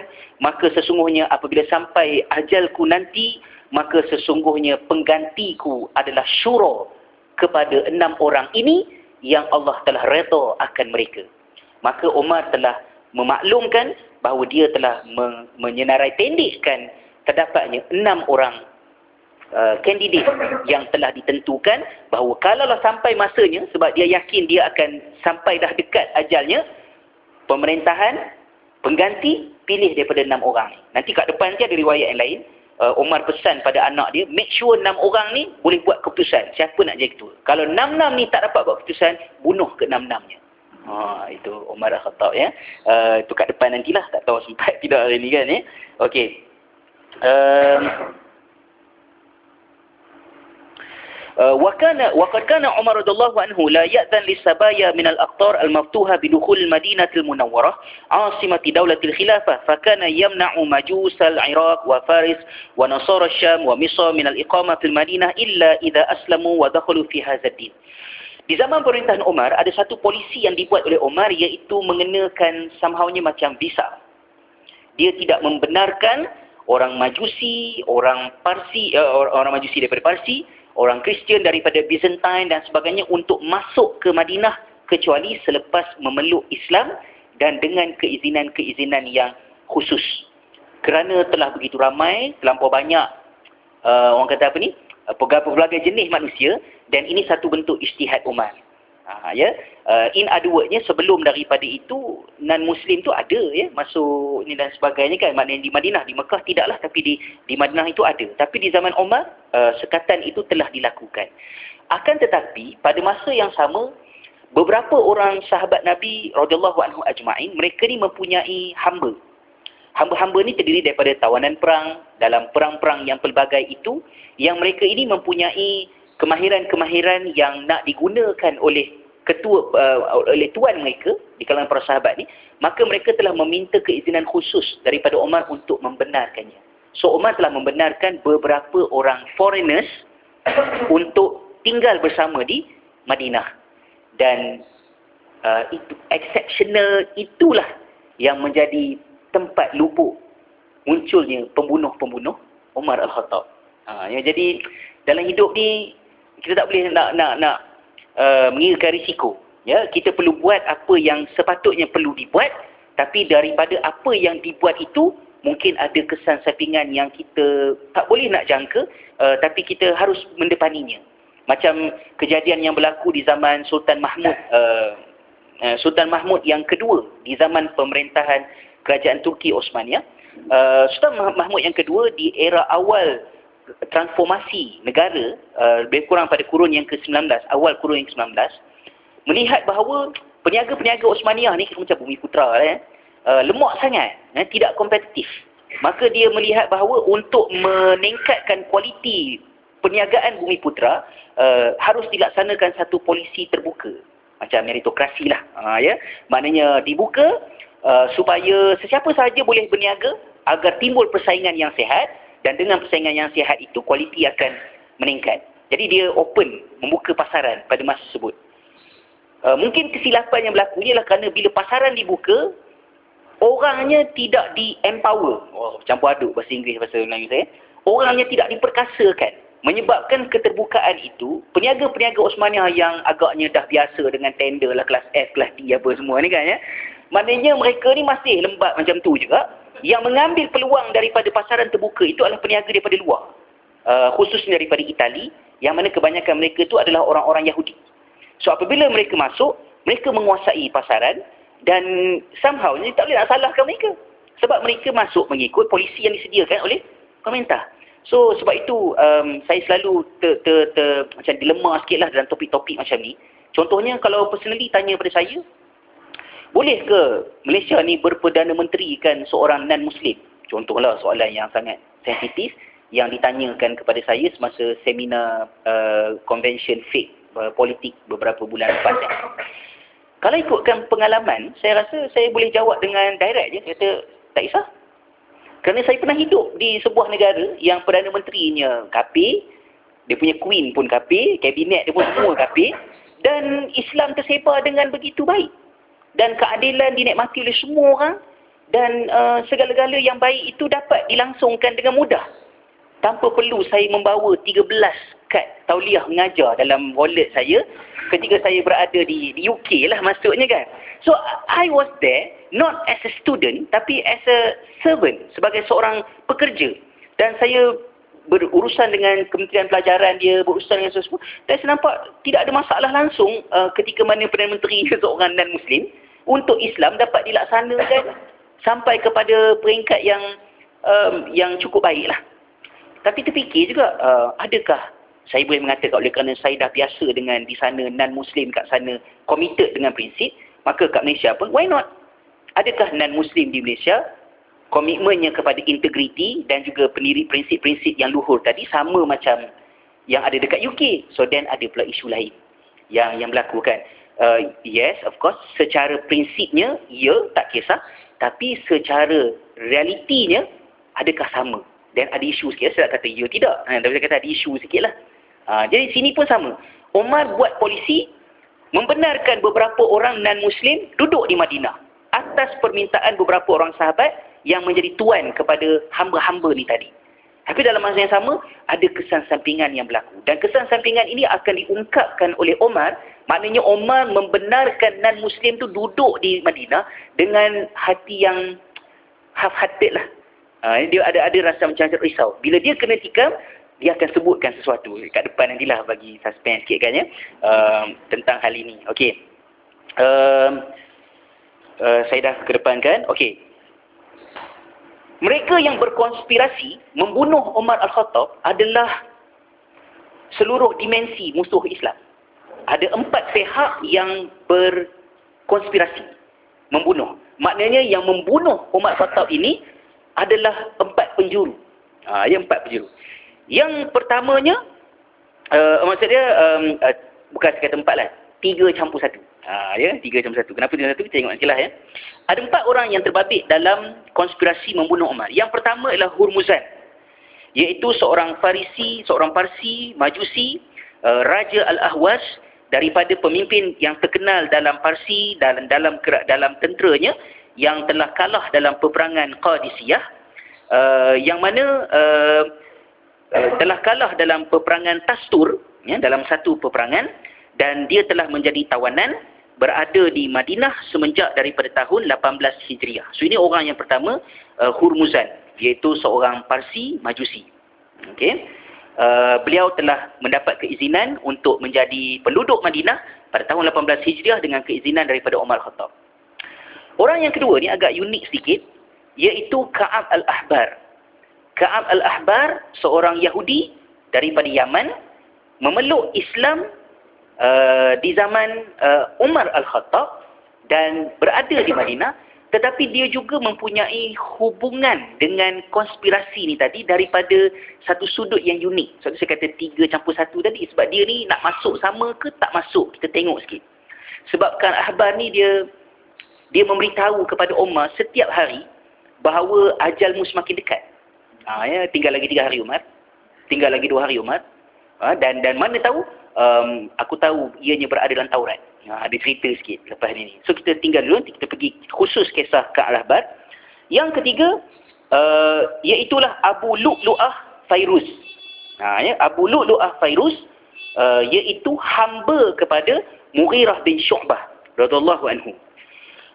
maka sesungguhnya apabila sampai ajalku nanti maka sesungguhnya penggantiku adalah syura kepada enam orang ini yang Allah telah redha akan mereka. Maka Umar telah memaklumkan bahawa dia telah menyenarai pendekkan terdapatnya enam orang uh, kandidat yang telah ditentukan bahawa kalaulah sampai masanya sebab dia yakin dia akan sampai dah dekat ajalnya pemerintahan pengganti pilih daripada enam orang nanti kat depan nanti ada riwayat yang lain uh, Umar pesan pada anak dia, make sure enam orang ni boleh buat keputusan. Siapa nak jadi ketua? Kalau enam-enam ni tak dapat buat keputusan, bunuh ke enam-enamnya. Ha, itu Umar Al-Khattab ya. Uh, itu kat depan nantilah. Tak tahu *laughs* sempat tidak hari ni kan ya. Okey. Um, وكان وقد كان عمر رضي الله عنه لا يأذن للسبايا من الأقطار المفتوحة بدخول المدينة المنورة عاصمة دولة الخلافة فكان يمنع مجوس العراق وفارس ونصارى الشام ومصر من الإقامة في المدينة إلا إذا أسلموا ودخلوا في هذا الدين Di zaman pemerintahan Umar, ada satu polisi yang dibuat oleh Umar iaitu mengenakan samhaunya macam visa. Dia tidak membenarkan orang Majusi, orang Parsi, uh, orang Majusi daripada Parsi, orang Kristian daripada Byzantine dan sebagainya untuk masuk ke Madinah kecuali selepas memeluk Islam dan dengan keizinan-keizinan yang khusus. Kerana telah begitu ramai, terlampau banyak uh, orang kata apa ni? Uh, pelbagai jenis manusia dan ini satu bentuk ijtihad Umar. Ha, ya. Uh, in other wordnya sebelum daripada itu non muslim tu ada ya masuk ni dan sebagainya kan. Maknanya di Madinah di Mekah tidaklah tapi di di Madinah itu ada. Tapi di zaman Umar uh, sekatan itu telah dilakukan. Akan tetapi pada masa yang sama beberapa orang sahabat Nabi radhiyallahu anhu ajmain mereka ni mempunyai hamba. Hamba-hamba ni terdiri daripada tawanan perang dalam perang-perang yang pelbagai itu yang mereka ini mempunyai kemahiran-kemahiran yang nak digunakan oleh ketua uh, oleh tuan mereka di kalangan para sahabat ni maka mereka telah meminta keizinan khusus daripada Umar untuk membenarkannya so Umar telah membenarkan beberapa orang foreigners *coughs* untuk tinggal bersama di Madinah dan uh, itu exceptional itulah yang menjadi tempat lubuk munculnya pembunuh-pembunuh Umar Al-Khattab. Ha, jadi dalam hidup ni kita tak boleh nak nak nak uh, mengira risiko. Ya, kita perlu buat apa yang sepatutnya perlu dibuat, tapi daripada apa yang dibuat itu mungkin ada kesan sampingan yang kita tak boleh nak jangka, uh, tapi kita harus mendepaninya. Macam kejadian yang berlaku di zaman Sultan Mahmud, uh, uh, Sultan Mahmud yang kedua di zaman pemerintahan kerajaan Turki Osmania. Uh, Sultan Mahmud yang kedua di era awal transformasi negara uh, lebih kurang pada kurun yang ke-19 awal kurun yang ke-19 melihat bahawa peniaga-peniaga Osmaniah ni macam bumi putra lah, eh, uh, lemak sangat eh, tidak kompetitif. Maka dia melihat bahawa untuk meningkatkan kualiti perniagaan bumi putra uh, harus dilaksanakan satu polisi terbuka. Macam meritokrasi lah uh, ya. Maknanya dibuka uh, supaya sesiapa sahaja boleh berniaga agar timbul persaingan yang sehat dan dengan persaingan yang sihat itu kualiti akan meningkat. Jadi dia open membuka pasaran pada masa tersebut. Uh, mungkin kesilapan yang berlaku ialah kerana bila pasaran dibuka orangnya tidak di-empower. Oh, campur aduk bahasa Inggeris bahasa Melayu saya. Orangnya tidak diperkasakan. Menyebabkan keterbukaan itu, peniaga-peniaga Osmania yang agaknya dah biasa dengan tender lah kelas F, kelas D apa semua ni kan ya. Maknanya mereka ni masih lembat macam tu juga yang mengambil peluang daripada pasaran terbuka itu adalah peniaga daripada luar. Uh, khususnya daripada Itali, yang mana kebanyakan mereka itu adalah orang-orang Yahudi. So apabila mereka masuk, mereka menguasai pasaran dan somehow ini tak boleh nak salahkan mereka. Sebab mereka masuk mengikut polisi yang disediakan oleh pemerintah. So sebab itu um, saya selalu ter, ter, ter, macam dilema sikit lah dalam topik-topik macam ni. Contohnya kalau personally tanya pada saya, boleh ke Malaysia ni berperdana menteri kan seorang non-Muslim? Contohlah soalan yang sangat sensitif yang ditanyakan kepada saya semasa seminar uh, convention fake uh, politik beberapa bulan lepas. Eh. Kalau ikutkan pengalaman, saya rasa saya boleh jawab dengan direct je. Kata, tak kisah. Kerana saya pernah hidup di sebuah negara yang Perdana Menterinya kafir, dia punya queen pun kafir, kabinet dia pun semua kafir, dan Islam tersebar dengan begitu baik dan keadilan dinikmati oleh semua orang dan uh, segala-gala yang baik itu dapat dilangsungkan dengan mudah. Tanpa perlu saya membawa 13 kad tauliah mengajar dalam wallet saya ketika saya berada di, di UK lah maksudnya kan. So I was there not as a student tapi as a servant sebagai seorang pekerja. Dan saya berurusan dengan Kementerian Pelajaran dia, berurusan dengan sesuatu. Dan saya nampak tidak ada masalah langsung uh, ketika mana Perdana Menteri *laughs* seorang non-Muslim untuk Islam dapat dilaksanakan sampai kepada peringkat yang um, yang cukup baiklah. Tapi terfikir juga, uh, adakah saya boleh mengatakan oleh kerana saya dah biasa dengan di sana non-Muslim kat sana committed dengan prinsip, maka kat Malaysia pun, why not? Adakah non-Muslim di Malaysia komitmennya kepada integriti dan juga pendiri prinsip-prinsip yang luhur tadi sama macam yang ada dekat UK. So then ada pula isu lain yang yang berlaku kan uh, yes of course secara prinsipnya ya tak kisah. Tapi secara realitinya adakah sama? Dan ada isu sikit saya kata ya tidak. Ha, tapi saya kata ada isu sikit lah. Ha, jadi sini pun sama. Omar buat polisi membenarkan beberapa orang non-Muslim duduk di Madinah atas permintaan beberapa orang sahabat yang menjadi tuan kepada hamba-hamba ni tadi. Tapi dalam masa yang sama, ada kesan sampingan yang berlaku. Dan kesan sampingan ini akan diungkapkan oleh Omar Maknanya Umar membenarkan non-Muslim tu duduk di Madinah dengan hati yang half-hearted lah. Ha, dia ada ada rasa macam risau. Bila dia kena tikam, dia akan sebutkan sesuatu kat depan nantilah bagi suspense sikit kan ya. Um, tentang hal ini. Okey. Um, uh, saya dah ke depan kan. Okey. Mereka yang berkonspirasi membunuh Umar Al-Khattab adalah seluruh dimensi musuh Islam. Ada empat pihak yang berkonspirasi membunuh. Maknanya yang membunuh Umar Al-Khattab ini adalah empat penjuru. Ha, yang empat penjuru. Yang pertamanya, uh, maksud dia, um, uh, bukan sekadar empat lah. Tiga campur satu. Ha, ya, tiga campur satu. Kenapa tiga satu? Kita tengok nantilah ya. Ada empat orang yang terbabit dalam konspirasi membunuh Umar. Yang pertama ialah Hurmuzan. Iaitu seorang Farisi, seorang Parsi, Majusi, uh, Raja Al-Ahwas daripada pemimpin yang terkenal dalam Parsi, dalam dalam dalam tenteranya yang telah kalah dalam peperangan Qadisiyah. Uh, yang mana uh, telah kalah dalam peperangan Tastur, ya, dalam satu peperangan dan dia telah menjadi tawanan berada di Madinah semenjak daripada tahun 18 Hijriah. So ini orang yang pertama uh, Hurmuzan iaitu seorang Parsi Majusi. Okey. Uh, beliau telah mendapat keizinan untuk menjadi penduduk Madinah pada tahun 18 Hijriah dengan keizinan daripada Umar Khattab. Orang yang kedua ni agak unik sedikit iaitu Ka'ab Al-Ahbar. Ka'ab Al-Ahbar seorang Yahudi daripada Yaman memeluk Islam Uh, di zaman uh, Umar Al-Khattab dan berada di Madinah tetapi dia juga mempunyai hubungan dengan konspirasi ni tadi daripada satu sudut yang unik. Sebab saya kata tiga campur satu tadi sebab dia ni nak masuk sama ke tak masuk. Kita tengok sikit. Sebabkan Ahbar ni dia dia memberitahu kepada Umar setiap hari bahawa ajalmu semakin dekat. Ha, ya, tinggal lagi tiga hari Umar. Tinggal lagi dua hari Umar. Ha, dan dan mana tahu um, aku tahu ianya berada dalam Taurat. Ha, ada cerita sikit lepas ni. So kita tinggal dulu, kita pergi khusus kisah Kak Al-Ahbar. Yang ketiga, uh, iaitulah Abu Lu'lu'ah Fairuz. Ha, ya, Abu Lu'lu'ah Fairuz, uh, iaitu hamba kepada Mughirah bin Syu'bah. Radullahu anhu.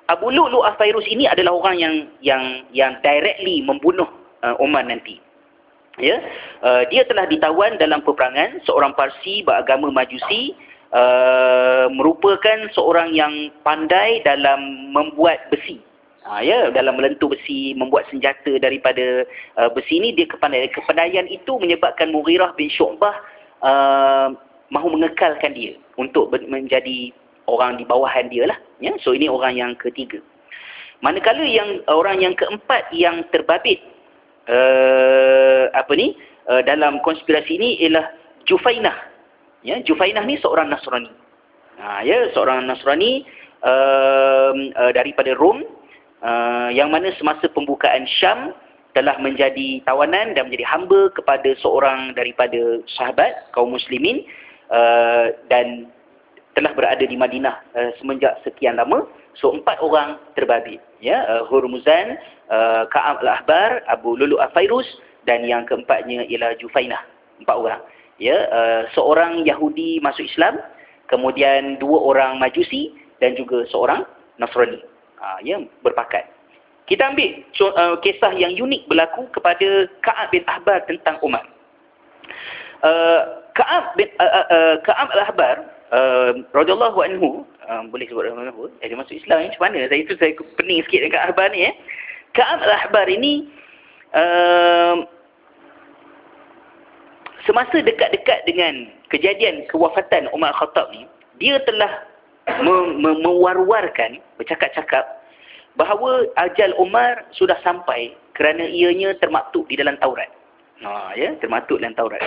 Abu Lu'lu'ah Fairuz ini adalah orang yang yang yang directly membunuh uh, Umar nanti ya. Uh, dia telah ditawan dalam peperangan seorang Parsi beragama Majusi uh, merupakan seorang yang pandai dalam membuat besi. Ha, ya dalam melentur besi membuat senjata daripada uh, besi ini dia kepandaian kepandaian itu menyebabkan Mughirah bin Syu'bah uh, mahu mengekalkan dia untuk menjadi orang di bawahan dia lah. Ya so ini orang yang ketiga. Manakala yang orang yang keempat yang terbabit uh, apa ni uh, dalam konspirasi ini ialah Jufainah. Ya, Jufainah ni seorang Nasrani. Ha, ya, seorang Nasrani uh, uh, daripada Rom uh, yang mana semasa pembukaan Syam telah menjadi tawanan dan menjadi hamba kepada seorang daripada sahabat kaum muslimin uh, dan telah berada di Madinah uh, semenjak sekian lama So empat orang terbabit. Ya, uh, Hurmuzan, uh, Ka'ab al-Ahbar, Abu Lulu al-Fairuz dan yang keempatnya ialah Jufainah. Empat orang. Ya, uh, seorang Yahudi masuk Islam, kemudian dua orang Majusi dan juga seorang Nasrani. Uh, ya, berpakat. Kita ambil uh, kisah yang unik berlaku kepada Ka'ab bin Ahbar tentang Umar. Uh, Ka'ab bin uh, uh, uh, Ka'ab al-Ahbar uh, radhiyallahu anhu um, boleh sebut nama apa? Eh, dia masuk Islam ni macam mana? Saya itu saya pening sikit dengan Ahbar ni eh. Ka'ab al-Ahbar ini um, semasa dekat-dekat dengan kejadian kewafatan Umar Khattab ni, dia telah me me mewar-warkan, bercakap-cakap bahawa ajal Umar sudah sampai kerana ianya termaktub di dalam Taurat. Ha, ya, termaktub dalam Taurat.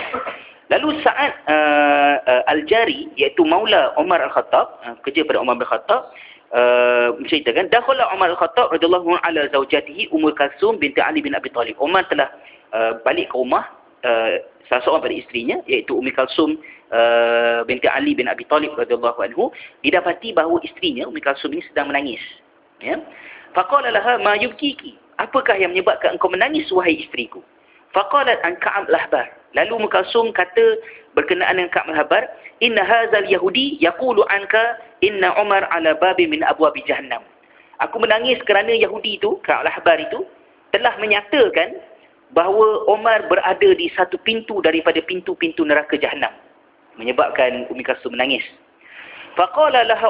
Lalu saat uh, uh, Al-Jari iaitu Maula Umar Al-Khattab uh, kerja pada Umar Al-Khattab uh, menceritakan dakhala Umar Al-Khattab radhiyallahu ala zaujatihi Ummul Kalsum binti Ali bin Abi Talib. Umar telah uh, balik ke rumah uh, salah seorang pada isterinya iaitu Ummi Kalsum uh, binti Ali bin Abi Talib radhiyallahu anhu didapati bahawa isterinya Ummi Kalsum ini sedang menangis. Ya. Faqala laha ma yubkiki? Apakah yang menyebabkan engkau menangis wahai isteriku? Faqalat an Ka'ab al-Ahbar. Lalu Mukalsum kata berkenaan dengan Ka'ab al-Ahbar, "Inna hadzal yahudi yaqulu anka inna Umar ala babi min abwabi jahannam." Aku menangis kerana Yahudi itu, Ka'ab al-Ahbar itu telah menyatakan bahawa Umar berada di satu pintu daripada pintu-pintu neraka Jahannam. Menyebabkan Umi Kalsum menangis. Faqala laha